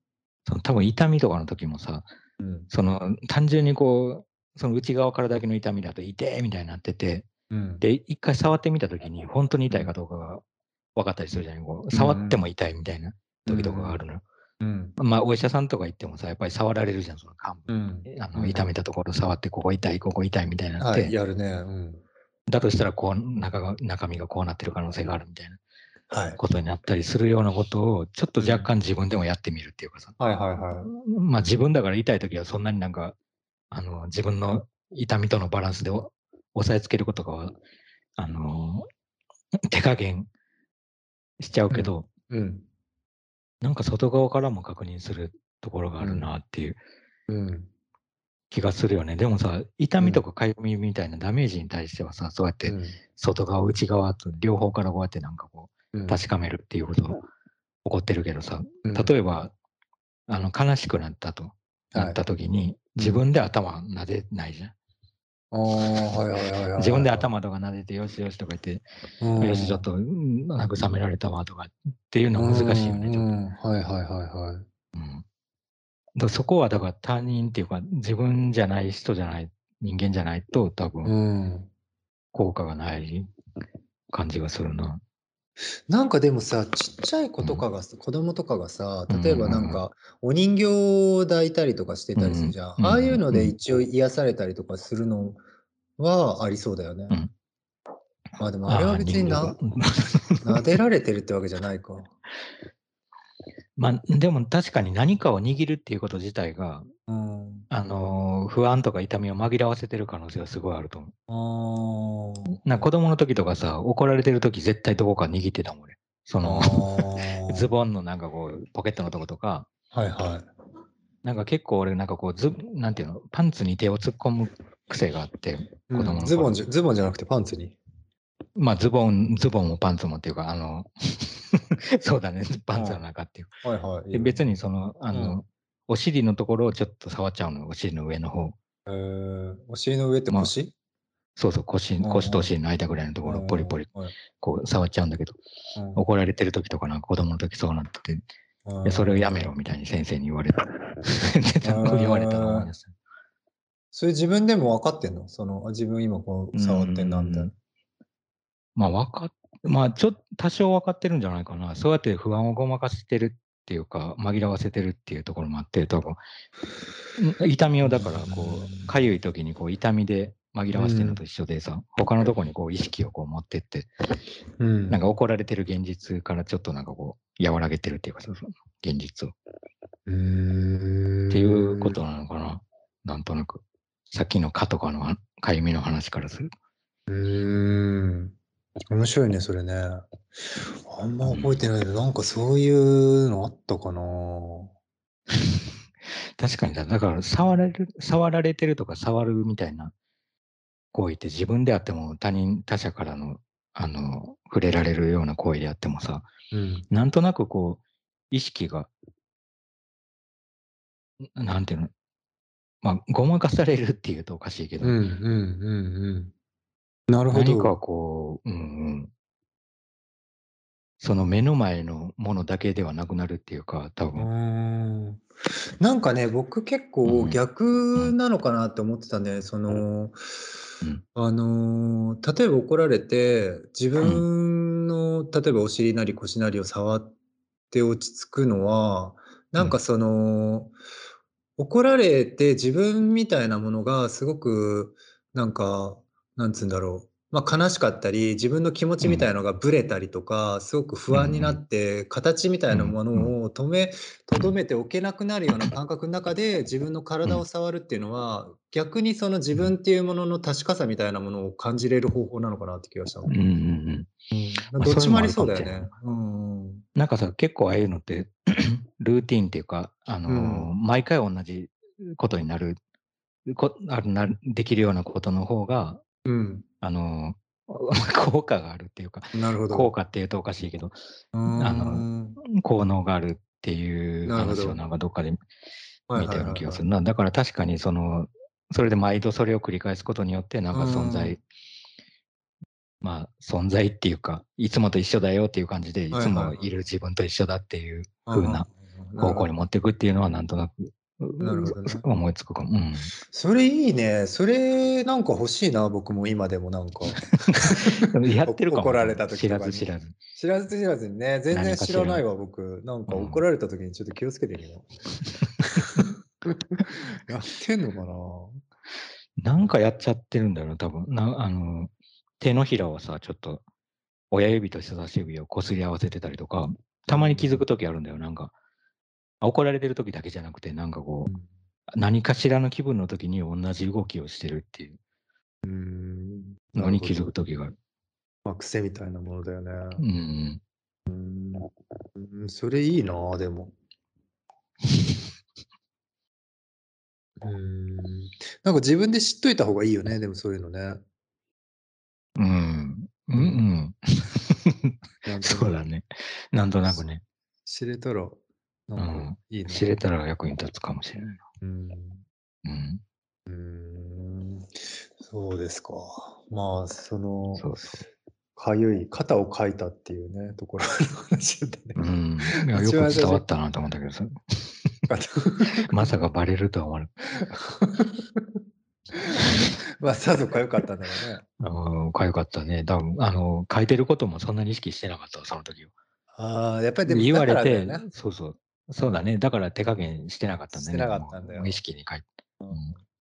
その多分痛みとかの時もさ、うん。その単純にこう、その内側からだけの痛みだと痛えみたいになってて、うん。で、一回触ってみた時に本当に痛いかどうかが分かったりするじゃない。こう触っても痛いみたいな時とかがあるのよ。うんまあお医者さんとか行ってもさ、やっぱり触られるじゃん、その幹部。うんあうんの痛めたところ触って、ここ痛い、ここ痛いみたいになって、はい、やるね。うんだとしたらこう中が中身がこうなってる可能性があるみたいなはい。ことになったりするようなことをちょっと若干自分でもやってみるっていうかさ、はいはいはい。まあ自分だから痛い時はそんなになんかあの自分の痛みとのバランスでお抑えつけることがあの手加減しちゃうけど、うん。なんか外側からも確認するところがあるなっていううん。気がするよね。でもさ、痛みとかかゆみみたいなダメージに対してはさ、そうやって外側、内側と両方からこうやってなんかこう確かめるっていうことが起こってるけどさ、うん。例えば、あの悲しくなったと、なった時に、自分で頭撫でないじゃん。自分で頭とか撫でて、よしよしとか言って、うん、よし、ちょっとうん慰められたわとかっていうのは難しいよね、はいはいはいはい。うん。そこはだから他人っていうか自分じゃない人じゃない人間じゃないと多分うん。効果がない感じがするな。なんかでもさ、ちっちゃい子とかが、子供とかがさ、例えばなんうんか、お人形を抱いたりとかしてたりするじゃん。うん。ああいうのでうん。一応癒されたりとかするのはありそうだよね。うんまあでもあれは別にな、撫でられてるってわけじゃないか。[laughs] まあ、でも確かに何かを握るっていうこと自体が、うん。あのー不安とか痛みを紛らわせてる可能性はすごいあると思う。な子供の時とかさ、怒られてる時絶対どこか握ってたもん俺。その、[laughs] ズボンのなんかこう、ポケットのとことか、はいはい。なんか結構俺なんかこう、ズなんていうの、パンツに手を突っ込む癖があって、子供の頃。ズボンじゃズボンじゃなくてパンツに？まあズボン、ズボンもパンツもっていうか、あの、[laughs] そうだね、パンツの中っていう。はいはい。で別にその、あの、うん。お尻のところをちょっと触っちゃうのよ、お尻の上の方。えー、お尻の上ってまあ腰、そうそう、腰、腰とお尻の間ぐらいのところをポリポリ、はい。こう触っちゃうんだけど、うん。怒られてる時とかなんか子供の時そうなってて、それをやめろみたいに先生に言われた。[laughs] 言われた思い出した。それ自分でも分かってんの？そのあ自分今こう触ってんなみたいな。まあ、わかっ、まあ、ちょっと多少分かってるんじゃないかな。そうやって不安をごまかしてるっていうか、紛らわせてるっていうところもあって、多分、ん痛みをだから、こうんう、かゆい時にこう、痛みで紛らわせてるのと一緒でさ、他のとこにこう、意識をこう持ってって、うんなんか怒られてる現実からちょっとなんかこう、和らげてるっていうか、そうそう現実を。っていうことなのかな。なんとなく。さっきの蚊とかのはかゆみの話からすると。うーん。面白いね、それね。あんま覚えてないけど、なんかそういうのあったかな。[laughs] 確かにだ、だから触られる、触られてるとか触るみたいな行為って自分であっても他人、他者からの、あの、触れられるような行為であってもさ、うん。なんとなくこう、意識が、んなんていうの、まあ、ごまかされるっていうとおかしいけど、うんうんうんうん。なるほ何かど。こう、うんうん、その目の前のものだけではなくなるっていうか、多分、んなんかね、僕結構うん逆なのかなって思ってたね。その、うん。あのー例えば怒られて、自分の、例えばお尻なり腰なりを触って落ち着くのは、なんかその、怒られて自分みたいなものがすごく、なんか、なんつうんだろう。まあ、悲しかったり、自分の気持ちみたいのがぶれたりとか、すごく不安になって、形みたいなものを止め、とどめておけなくなるような感覚の中で、自分の体を触るっていうのは、逆にその自分っていうものの確かさみたいなものを感じれる方法なのかなって気がしたの。うんうんうん。まあどっちもありそうだよね。うんうん。なんかさ、結構ああいうのって、[clears throat] ルーティンっていうか、あのーうん毎回同じことになる、こあるなできるようなことの方が、うん。あのー効果があるっていうか、なるほど。効果っていうとおかしいけど、あの効能があるっていう話をなんかどっかではい見たような気がするはいな。だから確かにその、それで毎度それを繰り返すことによって、なんか存う在ん、まあ存在っていうか、いつもと一緒だよっていう感じで、いつもいる自分と一緒だっていうはい風な方向に持っていくっていうのはなんとなくなるほどね思いつくかも。うん、それいいね。それなんか欲しいな、僕も今でもなんか。[laughs] やってるかも。怒られた時知とかにらず知らず。知らず知らずにね、全然知らないわ、僕。なんかうん怒られた時にちょっと気をつけてみよう。[laughs] やってんのかな？なんかやっちゃってるんだよな、多分なあの手のひらをさ、ちょっと親指と人差し指をこすり合わせてたりとか、たまに気づくときあるんだよ、なんか。怒られてるときだけじゃなくて、なんかこう、何かしらの気分のときに同じ動きをしてるっていううん。のに気づくときがある。まあ、癖みたいなものだよね。うん。うん、それいいな、でも。[laughs] うん。なんか自分で知っといた方がいいよね、でもそういうのね。うん。うんうん。[laughs] そうだね。なんとなくね。知れたら、なんかいいな。知れたら役に立つかもしれないな。うん。うん。うーんそうですか。まあ、その、そうそかゆい、肩をかいたっていうね、ところの話だったう。うね。ん。よく伝わったなと思ったけどさ、[laughs] まさかバレるとは思わな [laughs] まあ、さぞかゆかったんだろうね。うん、かゆかったね。多分あの、書いてることもそんなに意識してなかったわ、その時は。ああ、やっぱりでも言われてね、そうそう。そうだね。だから手加減してなかったんだよね。してなかったんだよ。無意識に書いて。うん。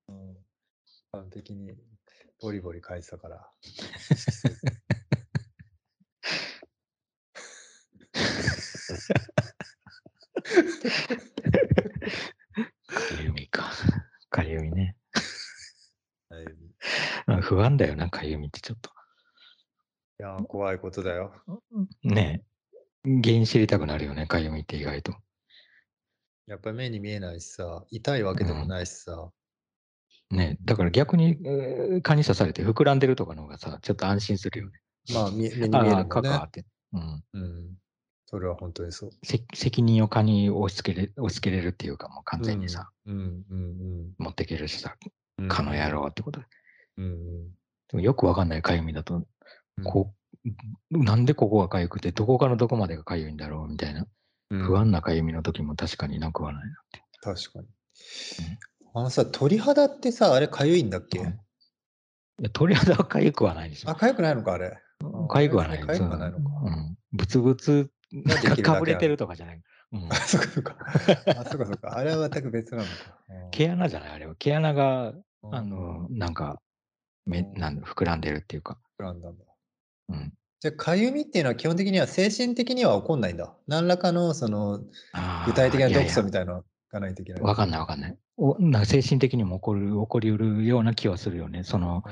うん、にボリボリ書いてたから。[laughs] かゆみか。かゆみね。不安だよな、かゆみってちょっと。いや、怖いことだよ。ねえ。原因知りたくなるよね、かゆみって意外と。やっぱり目に見えないしさ、痛いわけでもないしさ。ねえ。だから逆に、えー蚊に刺されて膨らんでるとかの方がさ、ちょっと安心するよね。まあ、み目に見えるああ、もんね蚊か。って。うん。うん。それは本当にそう。せ責任を蚊に押し付けれ押し付けれるっていうか、もう完全にさ、うんうん持っていけるしさ、うん。蚊の野郎ってことで。うんうん。でもよくわかんないかゆみだと、うんこう、なんでここがかゆくて、どこからどこまでがかゆいんだろうみたいな、うん不安なかゆみの時も確かになくはないなって。確かに。あのさ、鳥肌ってさ、あれかゆいんだっけ？うんいや鳥肌はかゆくはないですよあ、。かゆくないのか、あれ。かゆくはない。かゆくはないのか。うん。ブツブツができるだけかぶれてるとかじゃない。うんあ。[laughs] そっかそっか。あ、そっかそっか。あれは全く別なのか。うん毛穴じゃないあれは。毛穴が、うんあの、なんか、めうんなんだ膨らんでるっていうか。膨らんだんだ。うん。じゃあ、かゆみっていうのは基本的には精神的には起こんないんだ。何らかのその具体的な毒素みたいなのがないといけない。わかんないわかんない。おなんか精神的にも起こる、起こりうるような気はするよね。その、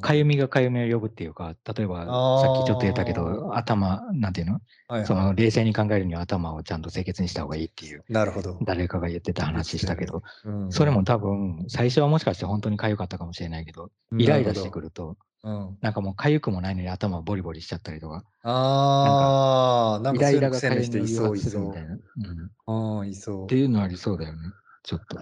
かゆみがかゆみを呼ぶっていうか、例えば、さっきちょっと言ったけど、頭、なんていうの？はいはいその、冷静に考えるには頭をちゃんと清潔にした方がいいっていう、なるほど。誰かが言ってた話したけど、うんそれも多分、最初はもしかして本当にかゆかったかもしれないけど、イライラしてくるると。うん、なんかもうかゆくもないのに頭ボリボリしちゃったりとか、ああ、なんイかそういうのライラがか癖の人いそういそう。うん。っうん、いそうて。いうのありそうだよね。ちょっと。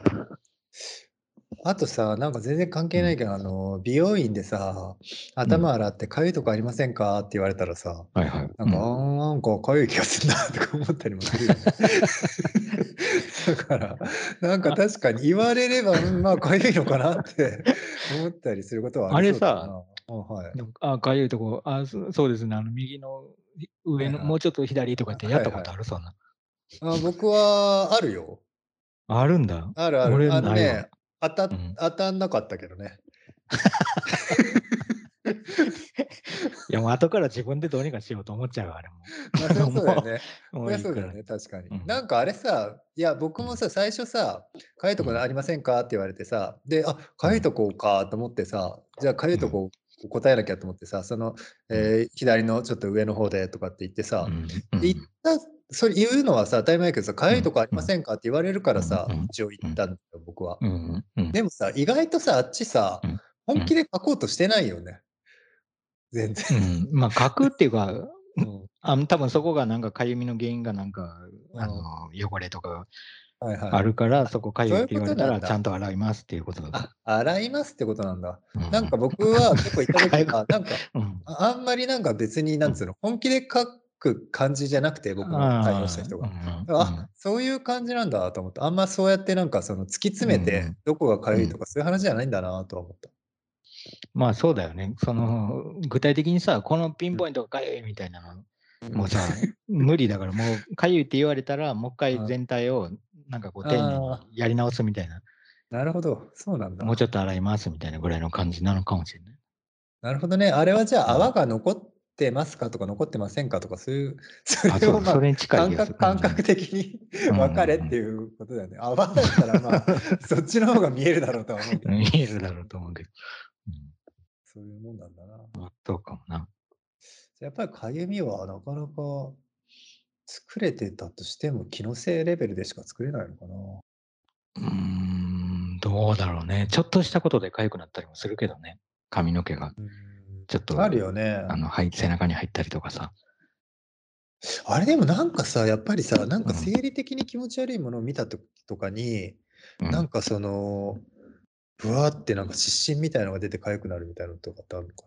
あとさ、なんか全然関係ないけど、あの、美容院でさ、頭洗ってかゆいとこありませんか？って言われたらさ、はいはい。なんか、うんなんかかゆい気がするなとか思ったりもするよね。[laughs] だから、なんか確かに言われれば、うんまあかゆいのかなって思ったりすることはありそうだな。あはい。あ、かゆいとこ、あそそうですね、あの右の上の、はいはいもうちょっと左とかってやったことある、そんな。あ僕はあるよ。あるんだ。あるある。あの俺ないわね、当たうん当たんなかったけどね。いや、もう後から自分でどうにかしようと思っちゃうわ、あれも。[laughs] まあ、そうだよね。[laughs] もう。そうだよね、確かに。うんなんかあれさ、いや、僕もさ、最初さ、かゆいとこうんありませんか？って言われてさ、で、あ、かゆいとこかと思ってさ、じゃあかゆいとこ答えなきゃと思ってさ、その、えー左のちょっと上の方でとかって言ってさ、うんで言った、それ言うのはさ、当たり前だけどさ、かゆいとこありませんかって言われるからさ一応言ったんだよ、僕は。でもさ、意外とさ、あっちさうん、本気で書こうとしてないよね。全然。うん。まあ、書くっていうか、[laughs] うん。あの多分そこがなんかかゆみの原因がなんか、うん。あの汚れとかはいはい。あるから、そこかゆいって言われたら、ちゃんと洗いますっていうことだ洗いますってことなんだ。うなんか、僕は結構言った時は、なんか、うんああんまりなんか別に、なんつうの、本気で書く感じじゃなくて、僕の対応した人が。があ、そういう感じなんだと思った。あんまそうやってなんかその突き詰めてどこがかゆいとかそういう話じゃないんだなとは思った。まあそうだよね。その、具体的にさ、このピンポイントがかゆいみたいなの、もうさ、無理だから、もうかゆいって言われたら、もう一回全体を、なんかこう、丁寧にやり直すみたいな、なるほど、そうなんだ。もうちょっと洗いますみたいなぐらいの感じなのかもしれない。なるほどね。あれはじゃあうん泡が残ってますかとか残ってませんかとかそういう、それをまあ感。覚感覚的にうん分かれっていうことだよね。泡だったらまあ、[laughs] そっちの方が見えるだろうとは思う見えるだろうと思うけど。そういうもんなんだな。うん、そうかもな。やっぱりかゆみはなかなか作れてたとしても気のせいレベルでしか作れないのかな。うーん、どうだろうね。ちょっとしたことで痒くなったりもするけどね。髪の毛が、うんちょっと、あるよね。あの、はい、背中に入ったりとかさ。あれでもなんかさ、やっぱりさ、なんかうん生理的に気持ち悪いものを見た時とかに、うんなんかその、ぶわーってなんか湿疹みたいなのが出て痒くなるみたいなのとかってあるのか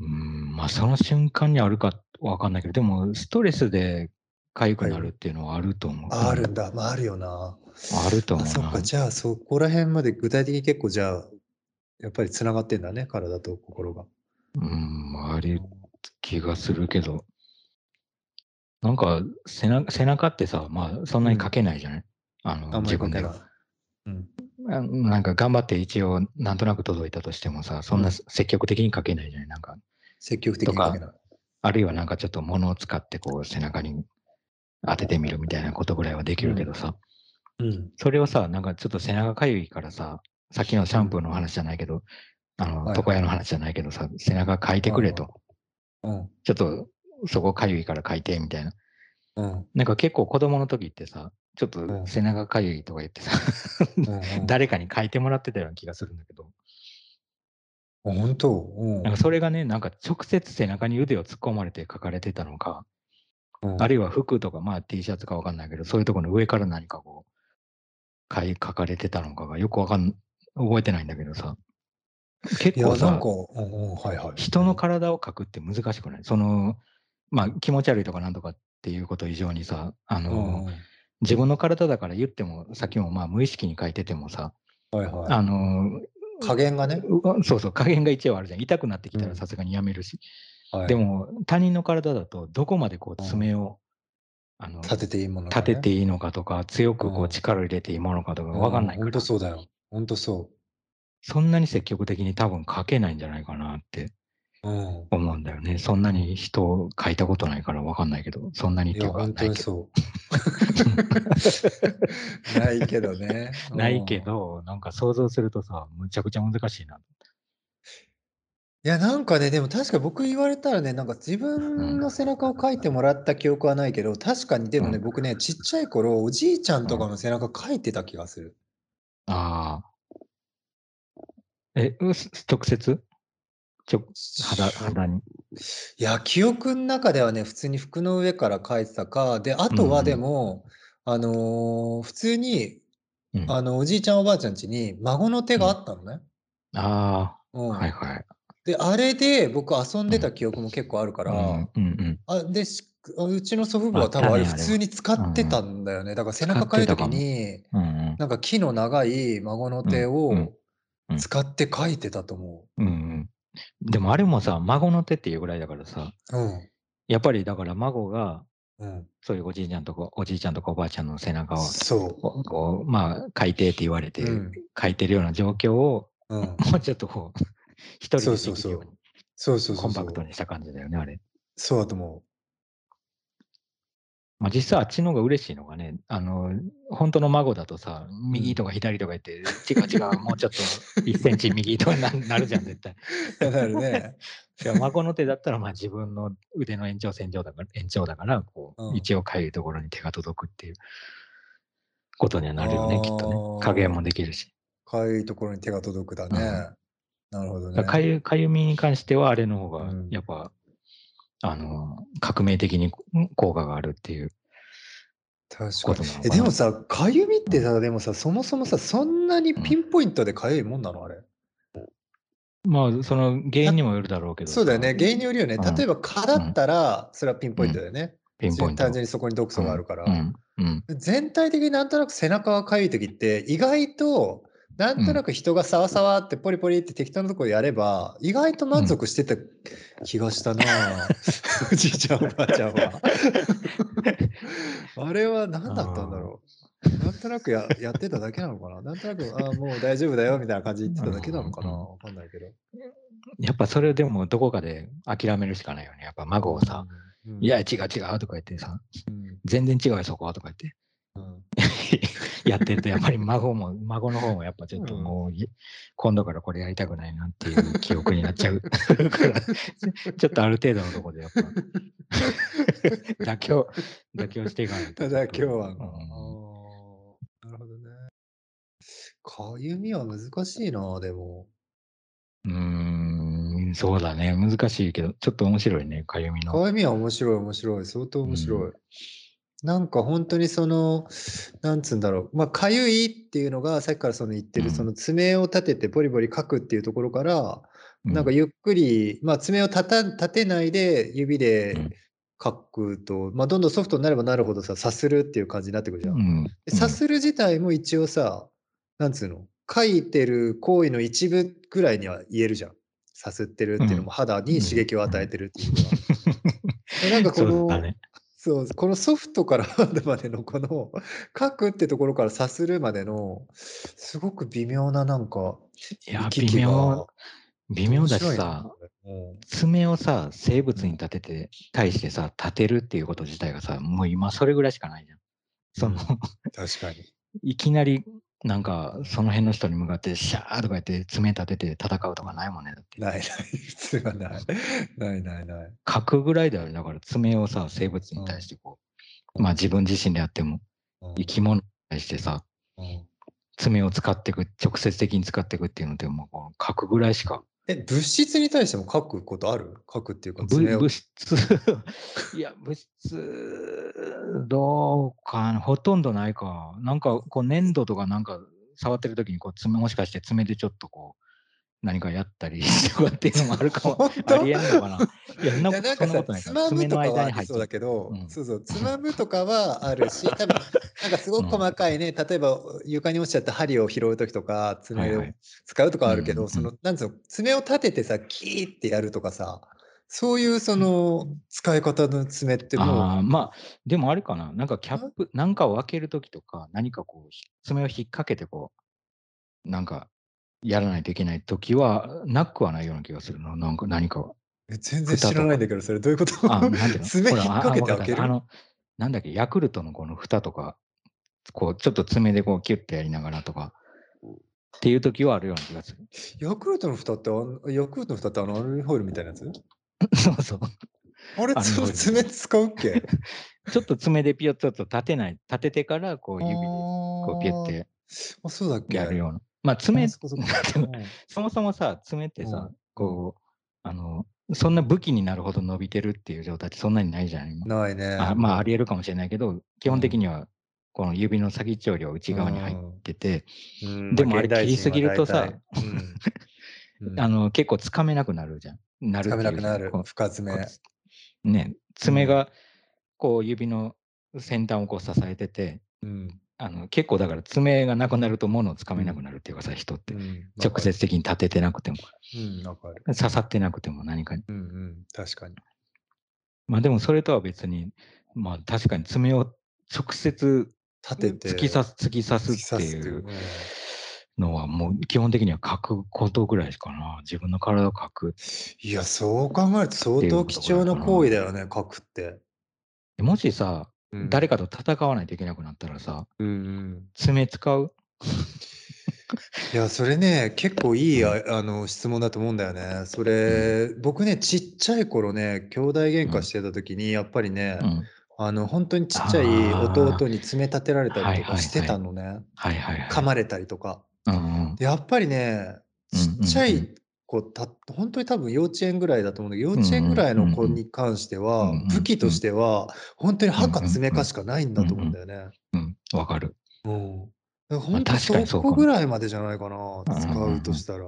うん、まあその瞬間にあるかわかんないけど、でもストレスで痒くなるっていうのはあると思う。ああるうんんだ。まああるよな。あると思うそっか。じゃあそこら辺まで具体的に結構じゃあ、やっぱりつながってんだね。体と心が。うん、あり気がするけど、なんか背中背中ってさ、まあそんなにかけないじゃない、あのあんまり自分で。うん。あなんか頑張って一応なんとなく届いたとしてもさ、そんなうん積極的にかけないじゃない？なんか、積極的にかけない。あるいはなんかちょっと物を使ってこう背中に当ててみるみたいなことぐらいはできるけどさ、うん。それをさ、なんかちょっと背中かゆいからさ、さっきのシャンプーの話じゃないけど、あの、床屋の話じゃないけどさ、背中書いてくれと。うん。ちょっと、そこかゆいから書いて、みたいな。うん。なんか結構子供の時ってさ、ちょっとうん。背中かゆいとか言ってさ、うん。[laughs] 誰かに書いてもらってたような気がするんだけど、本当？うん。なんかそれがね、なんか直接背中に腕を突っ込まれて書かれてたのか、うん。あるいは服とか、まあ T シャツかわかんないけど、そういうところの上から何かこう、書い書かれてたのかがよくわかん、覚えてないんだけどさ、結構さ。人の体を書くって難しくない？その、まあ気持ち悪いとかなんとかっていうこと以上にさ、あの、うんうん自分の体だから言っても、さっきもまあ無意識に書いててもさ、はいはあの、い。加減がね。うそうそう、加減が一応あるじゃん。痛くなってきたうんらさすがにやめるし。はいで、も、他人の体だと、どこまでこう爪を、あの立てていいもの立てていいいいのかとか、強くこうんう力を入れていいものかとか分かんないから、本当そうだよ。本当そそんなに積極的に多分書けないんじゃないかなってう。うん。思うんだよね。そんなに人を書いたことないから分かんないけど、そんなにっていうか本当ないけど。にそう。[laughs] ないけどね。ないけうん。ど、なんか想像するとさ、むちゃくちゃ難しいな。いや、なんかね、でも確か僕言われたらね、なんか自分の背中を描いてもらった記憶はないけど、確かにでもね、うん僕ね、ちっちゃい頃、おじいちゃんとかの背中描いてた気がする。ああ。え、直接？ちょ肌肌に。いや、記憶の中ではね、普通に服の上から描いてたか、で、あとはでも、あのー普通に、うん、ああの、おじいちゃんおばあちゃん家に孫の手があったのね。あうんー、はいはい。で、あれで僕遊んでた記憶も結構あるから、うんうんあでしうちの祖父母は多分あれ普通に使ってたんだよね。だから背中描いた時に、うん。うんなんか木の長い孫の手うんうんをうん使って描いてたと思うん。うんうん。でもあれもさ、孫の手っていうぐらいだからさ、う。うん。やっぱりだから孫が、うん。そういうおじいちゃんとか、おじいちゃんとかおばあちゃんの背中を、そこうこうまあ、書いてって言われてうん、書いてるような状況を、う。うん。[laughs] もうちょっとこう、一人でできるように、そうそうコンパクト。にした感じだよね、あれ。そうだと思まあ、実際あっちの方が嬉しいのがね、あの、本当の孫だとさ、右とか左とか言って、違う違う、もうちょっと [laughs] 1センチ右とかななるじゃん、絶対。う。なるね。孫の手だったら、まあ自分の腕の延長線上だから、延長だから、こう、うん一応かゆいところに手が届くっていうことにはなるよね、きっとね。加減もできるし。かゆいところに手が届くだね。なるほどね。だかゆかゆみに関しては、あれの方がうん、やっぱ、あの、革命的に効果があるっていう確かにえ、な。でもさ、かゆみってさ、でもさ、そもそもさ、そんなにピンポイントでかゆいもんなの？あれ。まあ、その原因にもよるだろうけどさ。そうだよね。原因によるよね。うん例えば蚊だったら、それはピンポイントだよね。ピンポイント。単純にそこに毒素があるから。うん。うん。全体的になんとなく背中がかゆい時って、意外と、なんとなく人がさわさわってポリポリって適当なとこやれば、意外と満足してた気がしたな、[laughs] おじいちゃんおばあちゃんは。あれは何だったんだろう。なんとなくややってただけなのかななんとなく、あーもう大丈夫だよみたいな感じで言ってただけなのかなうんわかんないけど。やっぱそれでもどこかで諦めるしかないよね。やっぱ孫をさ、うん、いや、違う違うとか言ってさ、うん、全然違うよ、そこはとか言って。うん [laughs] やってると、やっぱり孫も、孫の方もやっぱちょっとうんもうい、今度からこれやりたくないなっていう記憶になっちゃう [laughs] から、ちょっとある程度のところでやっぱ、[laughs] 妥協、妥協していかないと。ただ今日は、あうんーなるほどね。かゆみは難しいな、でも。うーん、そうだね。難しいけど、ちょっと面白いね、かゆみの。かゆみは面白い、面白い、相当面白い。うなんか本当にその、なんつうんだろう、まあ、かゆいっていうのが、さっきからその言ってる、うん。その爪を立ててポリポリ書くっていうところから、うなんかゆっくり、まあ、爪を立た立てないで指うん。で書くと、まあ、どんどんソフトになればなるほどさ、さするっていう感じになってくるじゃん。うん、でさする自体も一応さ、なんつうの、書いてる行為の一部ぐらいには言えるじゃん。さすってるっていうのも肌に刺激を与えてるっていうのは。でなんかこの。[laughs] そう、このソフトからハードまでのこの書くってところからさするまでの、すごく微妙ななんか、いや、微妙が、微妙だしさ、これうん爪をさ、生物に立てて、対してさ、立てるっていうこと自体がさ、もう今それぐらいしかないじゃん。その、うん確かに。[laughs] いきなりなんか、その辺の人に向かって、シャーとか言って爪立てて戦うとかないもんね。だって。ないない、普通はない。ないないない。書くぐらいだよね。だから爪をさ、生物に対してこう、まあ自分自身であっても、うん生き物に対してさ、うん爪を使っていく、直接的に使っていくっていうのでもうこう書くぐらいしか。え、物質に対しても書くことある？書くっていうか、物質、[laughs] いや、物質、どうかな、ほとんどないか。なんか、こう、粘土とかなんか触ってる時にこう爪、もしかして爪でちょっとこう、何かやったり [laughs] とかっていうのもあるかも。本あ当りえんのかな？いや、なんか。つまむとかはあり。そうだけど、うんそうそう、つまむとかはあるし、[laughs] 多分なんかすごく細かいね、例えば床に落ちちゃった針を拾うときとか、爪をはいはい使うとかはあるけど、うんうんうんその、なんつうの、爪を立ててさ、キーってやるとかさ、そういうその使い方の爪ってもう、ああ、まあ、でもあれかな。なんかキャップ、なんかを開けるときとか、何かこう、ひ爪を引っ掛けてこう、なんか、やらないといけないときは、なくはないような気がするな。なんか、何か。は。え全然知らないんだけど、それどういうこと？あ、なんていうの？[laughs] 爪引っ掛けて開ける？あの、なんだっけ、ヤクルトのこの蓋とか、こう、ちょっと爪でこう、キュッてやりながらとか、っていうときはあるような気がする。ヤクルトの蓋ってヤクルトの蓋ってあのアルミホイルみたいなやつ？[laughs] そうそう。あれ、爪使うっけ？[laughs] ちょっと爪でピヨッと立てない、立ててから、こう、指でこう、ピュッてあ、そうだっけ？やるような。まあ、爪、あそこそもそもさ、爪ってさうん、こう、あの、そんな武器になるほど伸びてるっていう状態ってそんなにないじゃん、今。ないね。あまあ、ありえるかもしれないけど、基本的には、この指の先っちょよりは内側に入ってて、うんでもあれ切りすぎるとさうんうん [laughs] あの、結構つかめなくなるじゃん。なるつかめなくなる。深爪。ね、爪が、こう、指の先端をこう支えてて、うんあの結構だから爪がなくなると物をつかめなくなるっていうかさ、人って。うん直接的に立ててなくても。刺さってなくても何かに。うんうん、確かに。まあでもそれとは別に、まあ確かに爪を直接立てて。突き刺す、突き刺すっていうのはもう基本的には書くことぐらいかな。自分の体を書く。いや、そう考えると相当貴重な行為だよね、書くって。もしさ、うん誰かと戦わないといけなくなったらさ、うんうん。爪使う？いや、それね、結構いいああの質問だと思うんだよね。それ、僕ね、ちっちゃい頃ね、兄弟喧嘩してた時に、やっぱりね、うん。あの、本当にちっちゃい弟に爪立てられたりとかしてたのね。はいはいはい。噛まれたりとか。うんうん。でやっぱりね、うんうんうんちっちゃい子た、本当に多分幼稚園ぐらいだと思うんだけど、幼稚園ぐらいの子に関しては武器としては、本当に歯か爪かしかないんだと思うんだよね。うん、わかる。うん。本当そこぐらいまでじゃないかな、使うとしたら。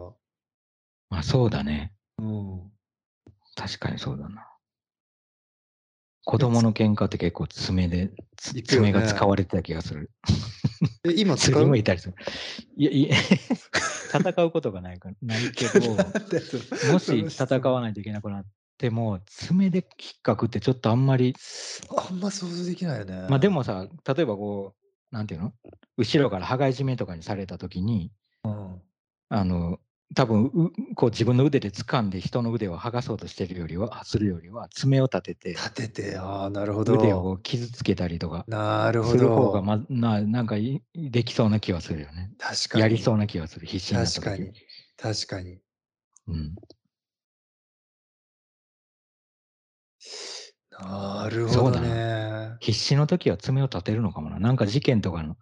まあそうだね。うん。確かにそうだな。子供の喧嘩って結構爪で、ね爪が使われてた気がする。え、今使う？もいたりする。いや、いや、戦うことがないから、[laughs] ないけど、もし戦わないといけなくなっても、爪で引っかくってちょっとあんまり、あんま想像できないよね。まあでもさ、例えばこう、なんていうの？後ろから羽交い締めとかにされたときに、うん、あの、多分うこう自分の腕で掴んで人の腕を剥がそうとしてるよりは、するよりは、爪を立てて、立てて、ああ、なるほど。腕を傷つけたりとか、なるほする方がど。まな、なんかいできそうな気はするよね。確かに。やりそうな気がする、必死になった時確かに。確かに。うん。なるほどそうだね。必死の時は爪を立てるのかもな。なんか事件とかの、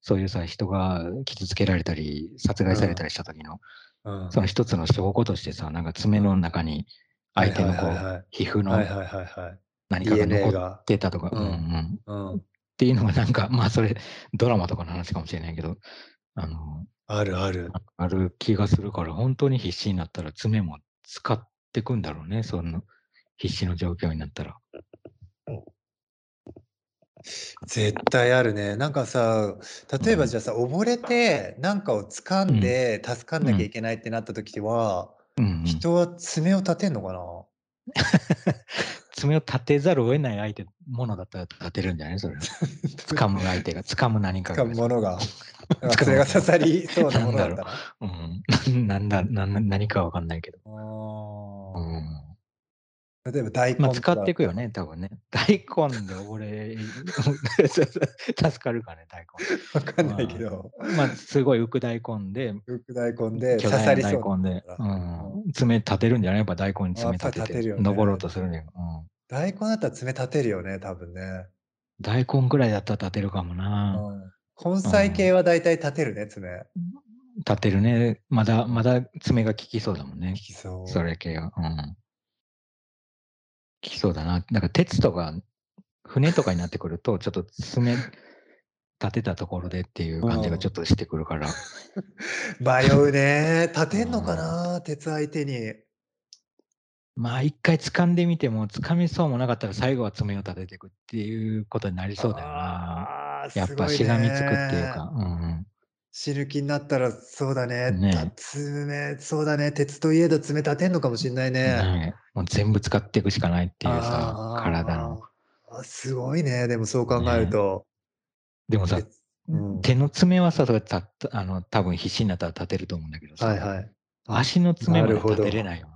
そういうさ、人が傷つけられたり、殺害されたりした時の、うんその一つの証拠としてさ、なんか爪の中に相手のこう、皮膚の。何かが残っが。てたとか、うん。うん。っていうのがなんか、まあそれ、ドラマとかの話かもしれないけど、あの、あるある。ある気がするから、本当に必死になったら爪も使ってくんだろうね、その必死の状況になったら。絶対あるね。なんかさ、例えばうんじゃあさ、溺れて、なんかを掴んで助かんなきゃいけないってなった時は、うんうん人は爪を立てんのかな？爪を立てざるを得ない相手、ものだったら立てるんじゃない？それは。掴む相手が、掴む何かが。掴むものが。なんか爪が刺さりそうなものだったら。うん。[laughs] なんだ、な何かわかんないけど。うん。例えば大根まあ、使っていくよね、多分ね。[laughs] 大根で俺、[laughs] 助かるかね、大わかんないけど、根。まあ、すごい浮く大根で、浮く大根で刺さりそう大根で、だうな。ん、爪立てるんじゃない？やっぱ大根に爪立てて、てるよね登ろうとするね。うん。大根だったら爪立てるよね、多分ね。大根ぐらいだったら立てるかもうな。ん根菜系は大体立てるね、爪。立てるね。まだ、まだ爪が効きそうだもんね効。きそう。それ系は。うん。効きそうだな。なんか鉄とか、船とかになってくると、ちょっと爪立てたところでっていう感じがちょっとしてくるから。[laughs] 迷うね。立てんのかな、鉄相手に。まあ一回掴んでみても、掴みそうもなかったら最後は爪を立てていくっていうことになりそうだよな。やっぱしがみつくっていうねか。うん。死ぬ気になったらそうだね。ねた爪、そうだね。鉄といえど爪立てんのかもしれないね。ねもう全部使っていくしかないっていうさ体の。あすごいね。でもそう考えると。でもさ、鉄うん手の爪はさ、たあの多分必死になったら立てると思うんだけどさ、はいはい。足の爪ま立てれないよ。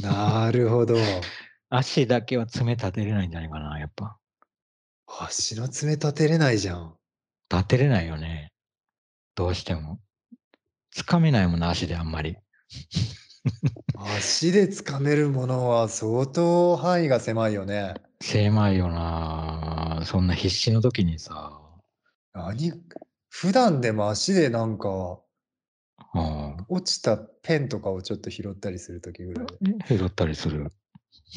なるほど。[laughs] 足だけは爪立てれないんじゃないかな、やっぱ。足の爪立てれないじゃん。立てれないよね。どうしても。つかめないもんな、足であんまり。足で掴めるものは相当範囲が狭いよね。狭いよなそんな必死の時にさ、何？普段でも足でなんかうん、落ちたペンとかをちょっと拾ったりする時ぐらい？拾ったりする。[laughs]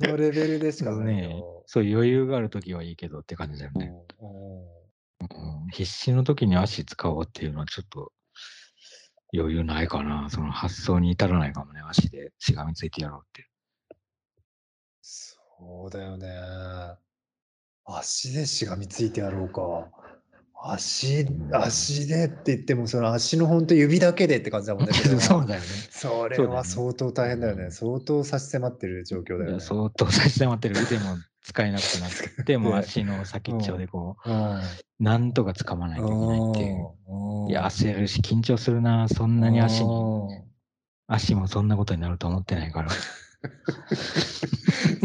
そのレベルでしかないねよ。そう余裕がある時はいいけどって感じだよね。うん、必死の時に足使おうっていうのはちょっと余裕ないかな。その発想に至らないかもね。足でしがみついてやろうって。そうだよね。足でしがみついてやろうか。足う、ん足でって言っても、その足のほんと指だけでって感じだもんね。[laughs] そうだよね。それは相当大変だよね。相当差し迫ってる状況だよね。相当差し迫ってる腕も使えなくなって、[laughs] もう足の先っちょでこう、うん。なんとか掴まないといけないっていう。うんいや、焦るし、緊張するな。そんなに足に、うん足もそんなことになると思ってないから。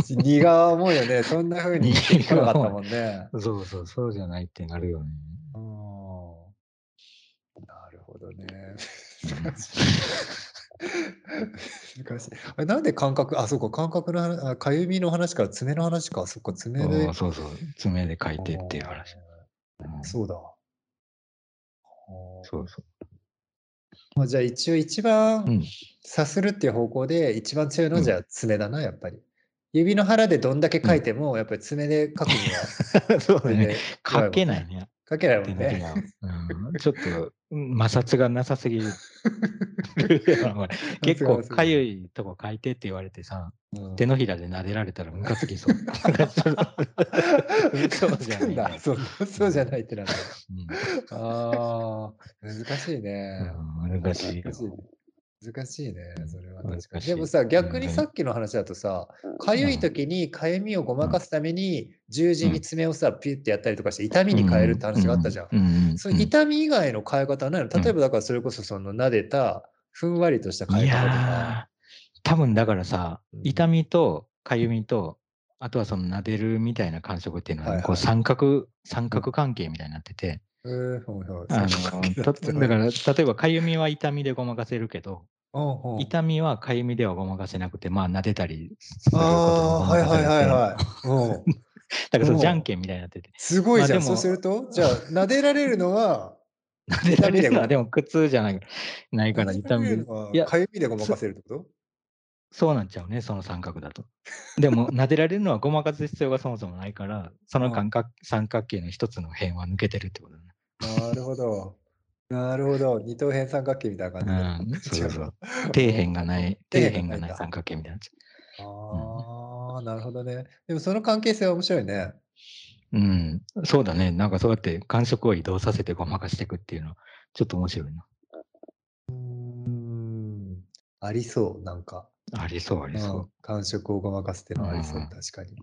荷が重いよね。そんな風に言ってこなかったもんね。そうそう、そうじゃないってなるよね。うんなるほどね。うん [laughs] 難しい。あれなんで感覚、あ、そうか、感覚のかゆみの話から爪の話か。そっか、爪でそう。そう爪で書いてっていう話。うんそうだ。そうそう。まあ、じゃあ一応一番うんさするっていう方向で一番強いのじゃあ爪だな、やっぱり。指の腹でどんだけ書いても、やっぱり爪で書くには [laughs] そうだね。書けないね。書けないもんね。らうん、ちょっとうん摩擦がなさすぎる。[laughs] 結構かゆいとこ書いてって言われてさ、うん手のひらで撫でられたらムカつきそう。[laughs] そうじゃないね。そうそうじゃないってなんだ。うんああ、難しいね。うん難しいよ難しいね。難しいね、それは。確かに。でもさ、逆にうんさっきの話だとさ、かゆい時にかゆみをごまかすために十字に爪をさ、ピュッてやったりとかして痛みに変えるって話があったじゃん。そういう痛み以外の変え方はないの？例えばだからそれこそその撫でたふんわりとした変えい方とか。多分だからさうん、痛みとかゆみと、あとはその撫でるみたいな感触っていうのは、こう三角、三角関係みたいになってて、あの、だから、例えばかゆみは痛みでごまかせるけど、うんうん痛みはかゆみではごまかせなくて、まあ撫でたりすることでああ、はいはいはいはい。うん [laughs] だからそじゃんけんみたいになってて。すごいじゃん。まあそうすると、じゃあ、撫でられるのは、[laughs] 撫でられるのはででも苦痛じゃないないから痛み。いやかゆみでごまかせるってこと？そうなっちゃうね、その三角だと。でも、[laughs] 撫でられるのはごまかす必要がそもそもないから、その感覚三角形の一つの辺は抜けてるってことだね。なるほど。なるほど。二等辺三角形みたいな感じうん、[laughs] そうそう。底底辺がない、底底辺がない三角形みたいな。ああ、なるほどね。でもその関係性は面白いね。うん、そうだね。なんかそうやって感触を移動させてごまかしていくっていうのは、ちょっと面白いな。うーん。ありそう、なんか。ありそう、ありそううん。感触をごまかすっていうのはありそう、うん確かに。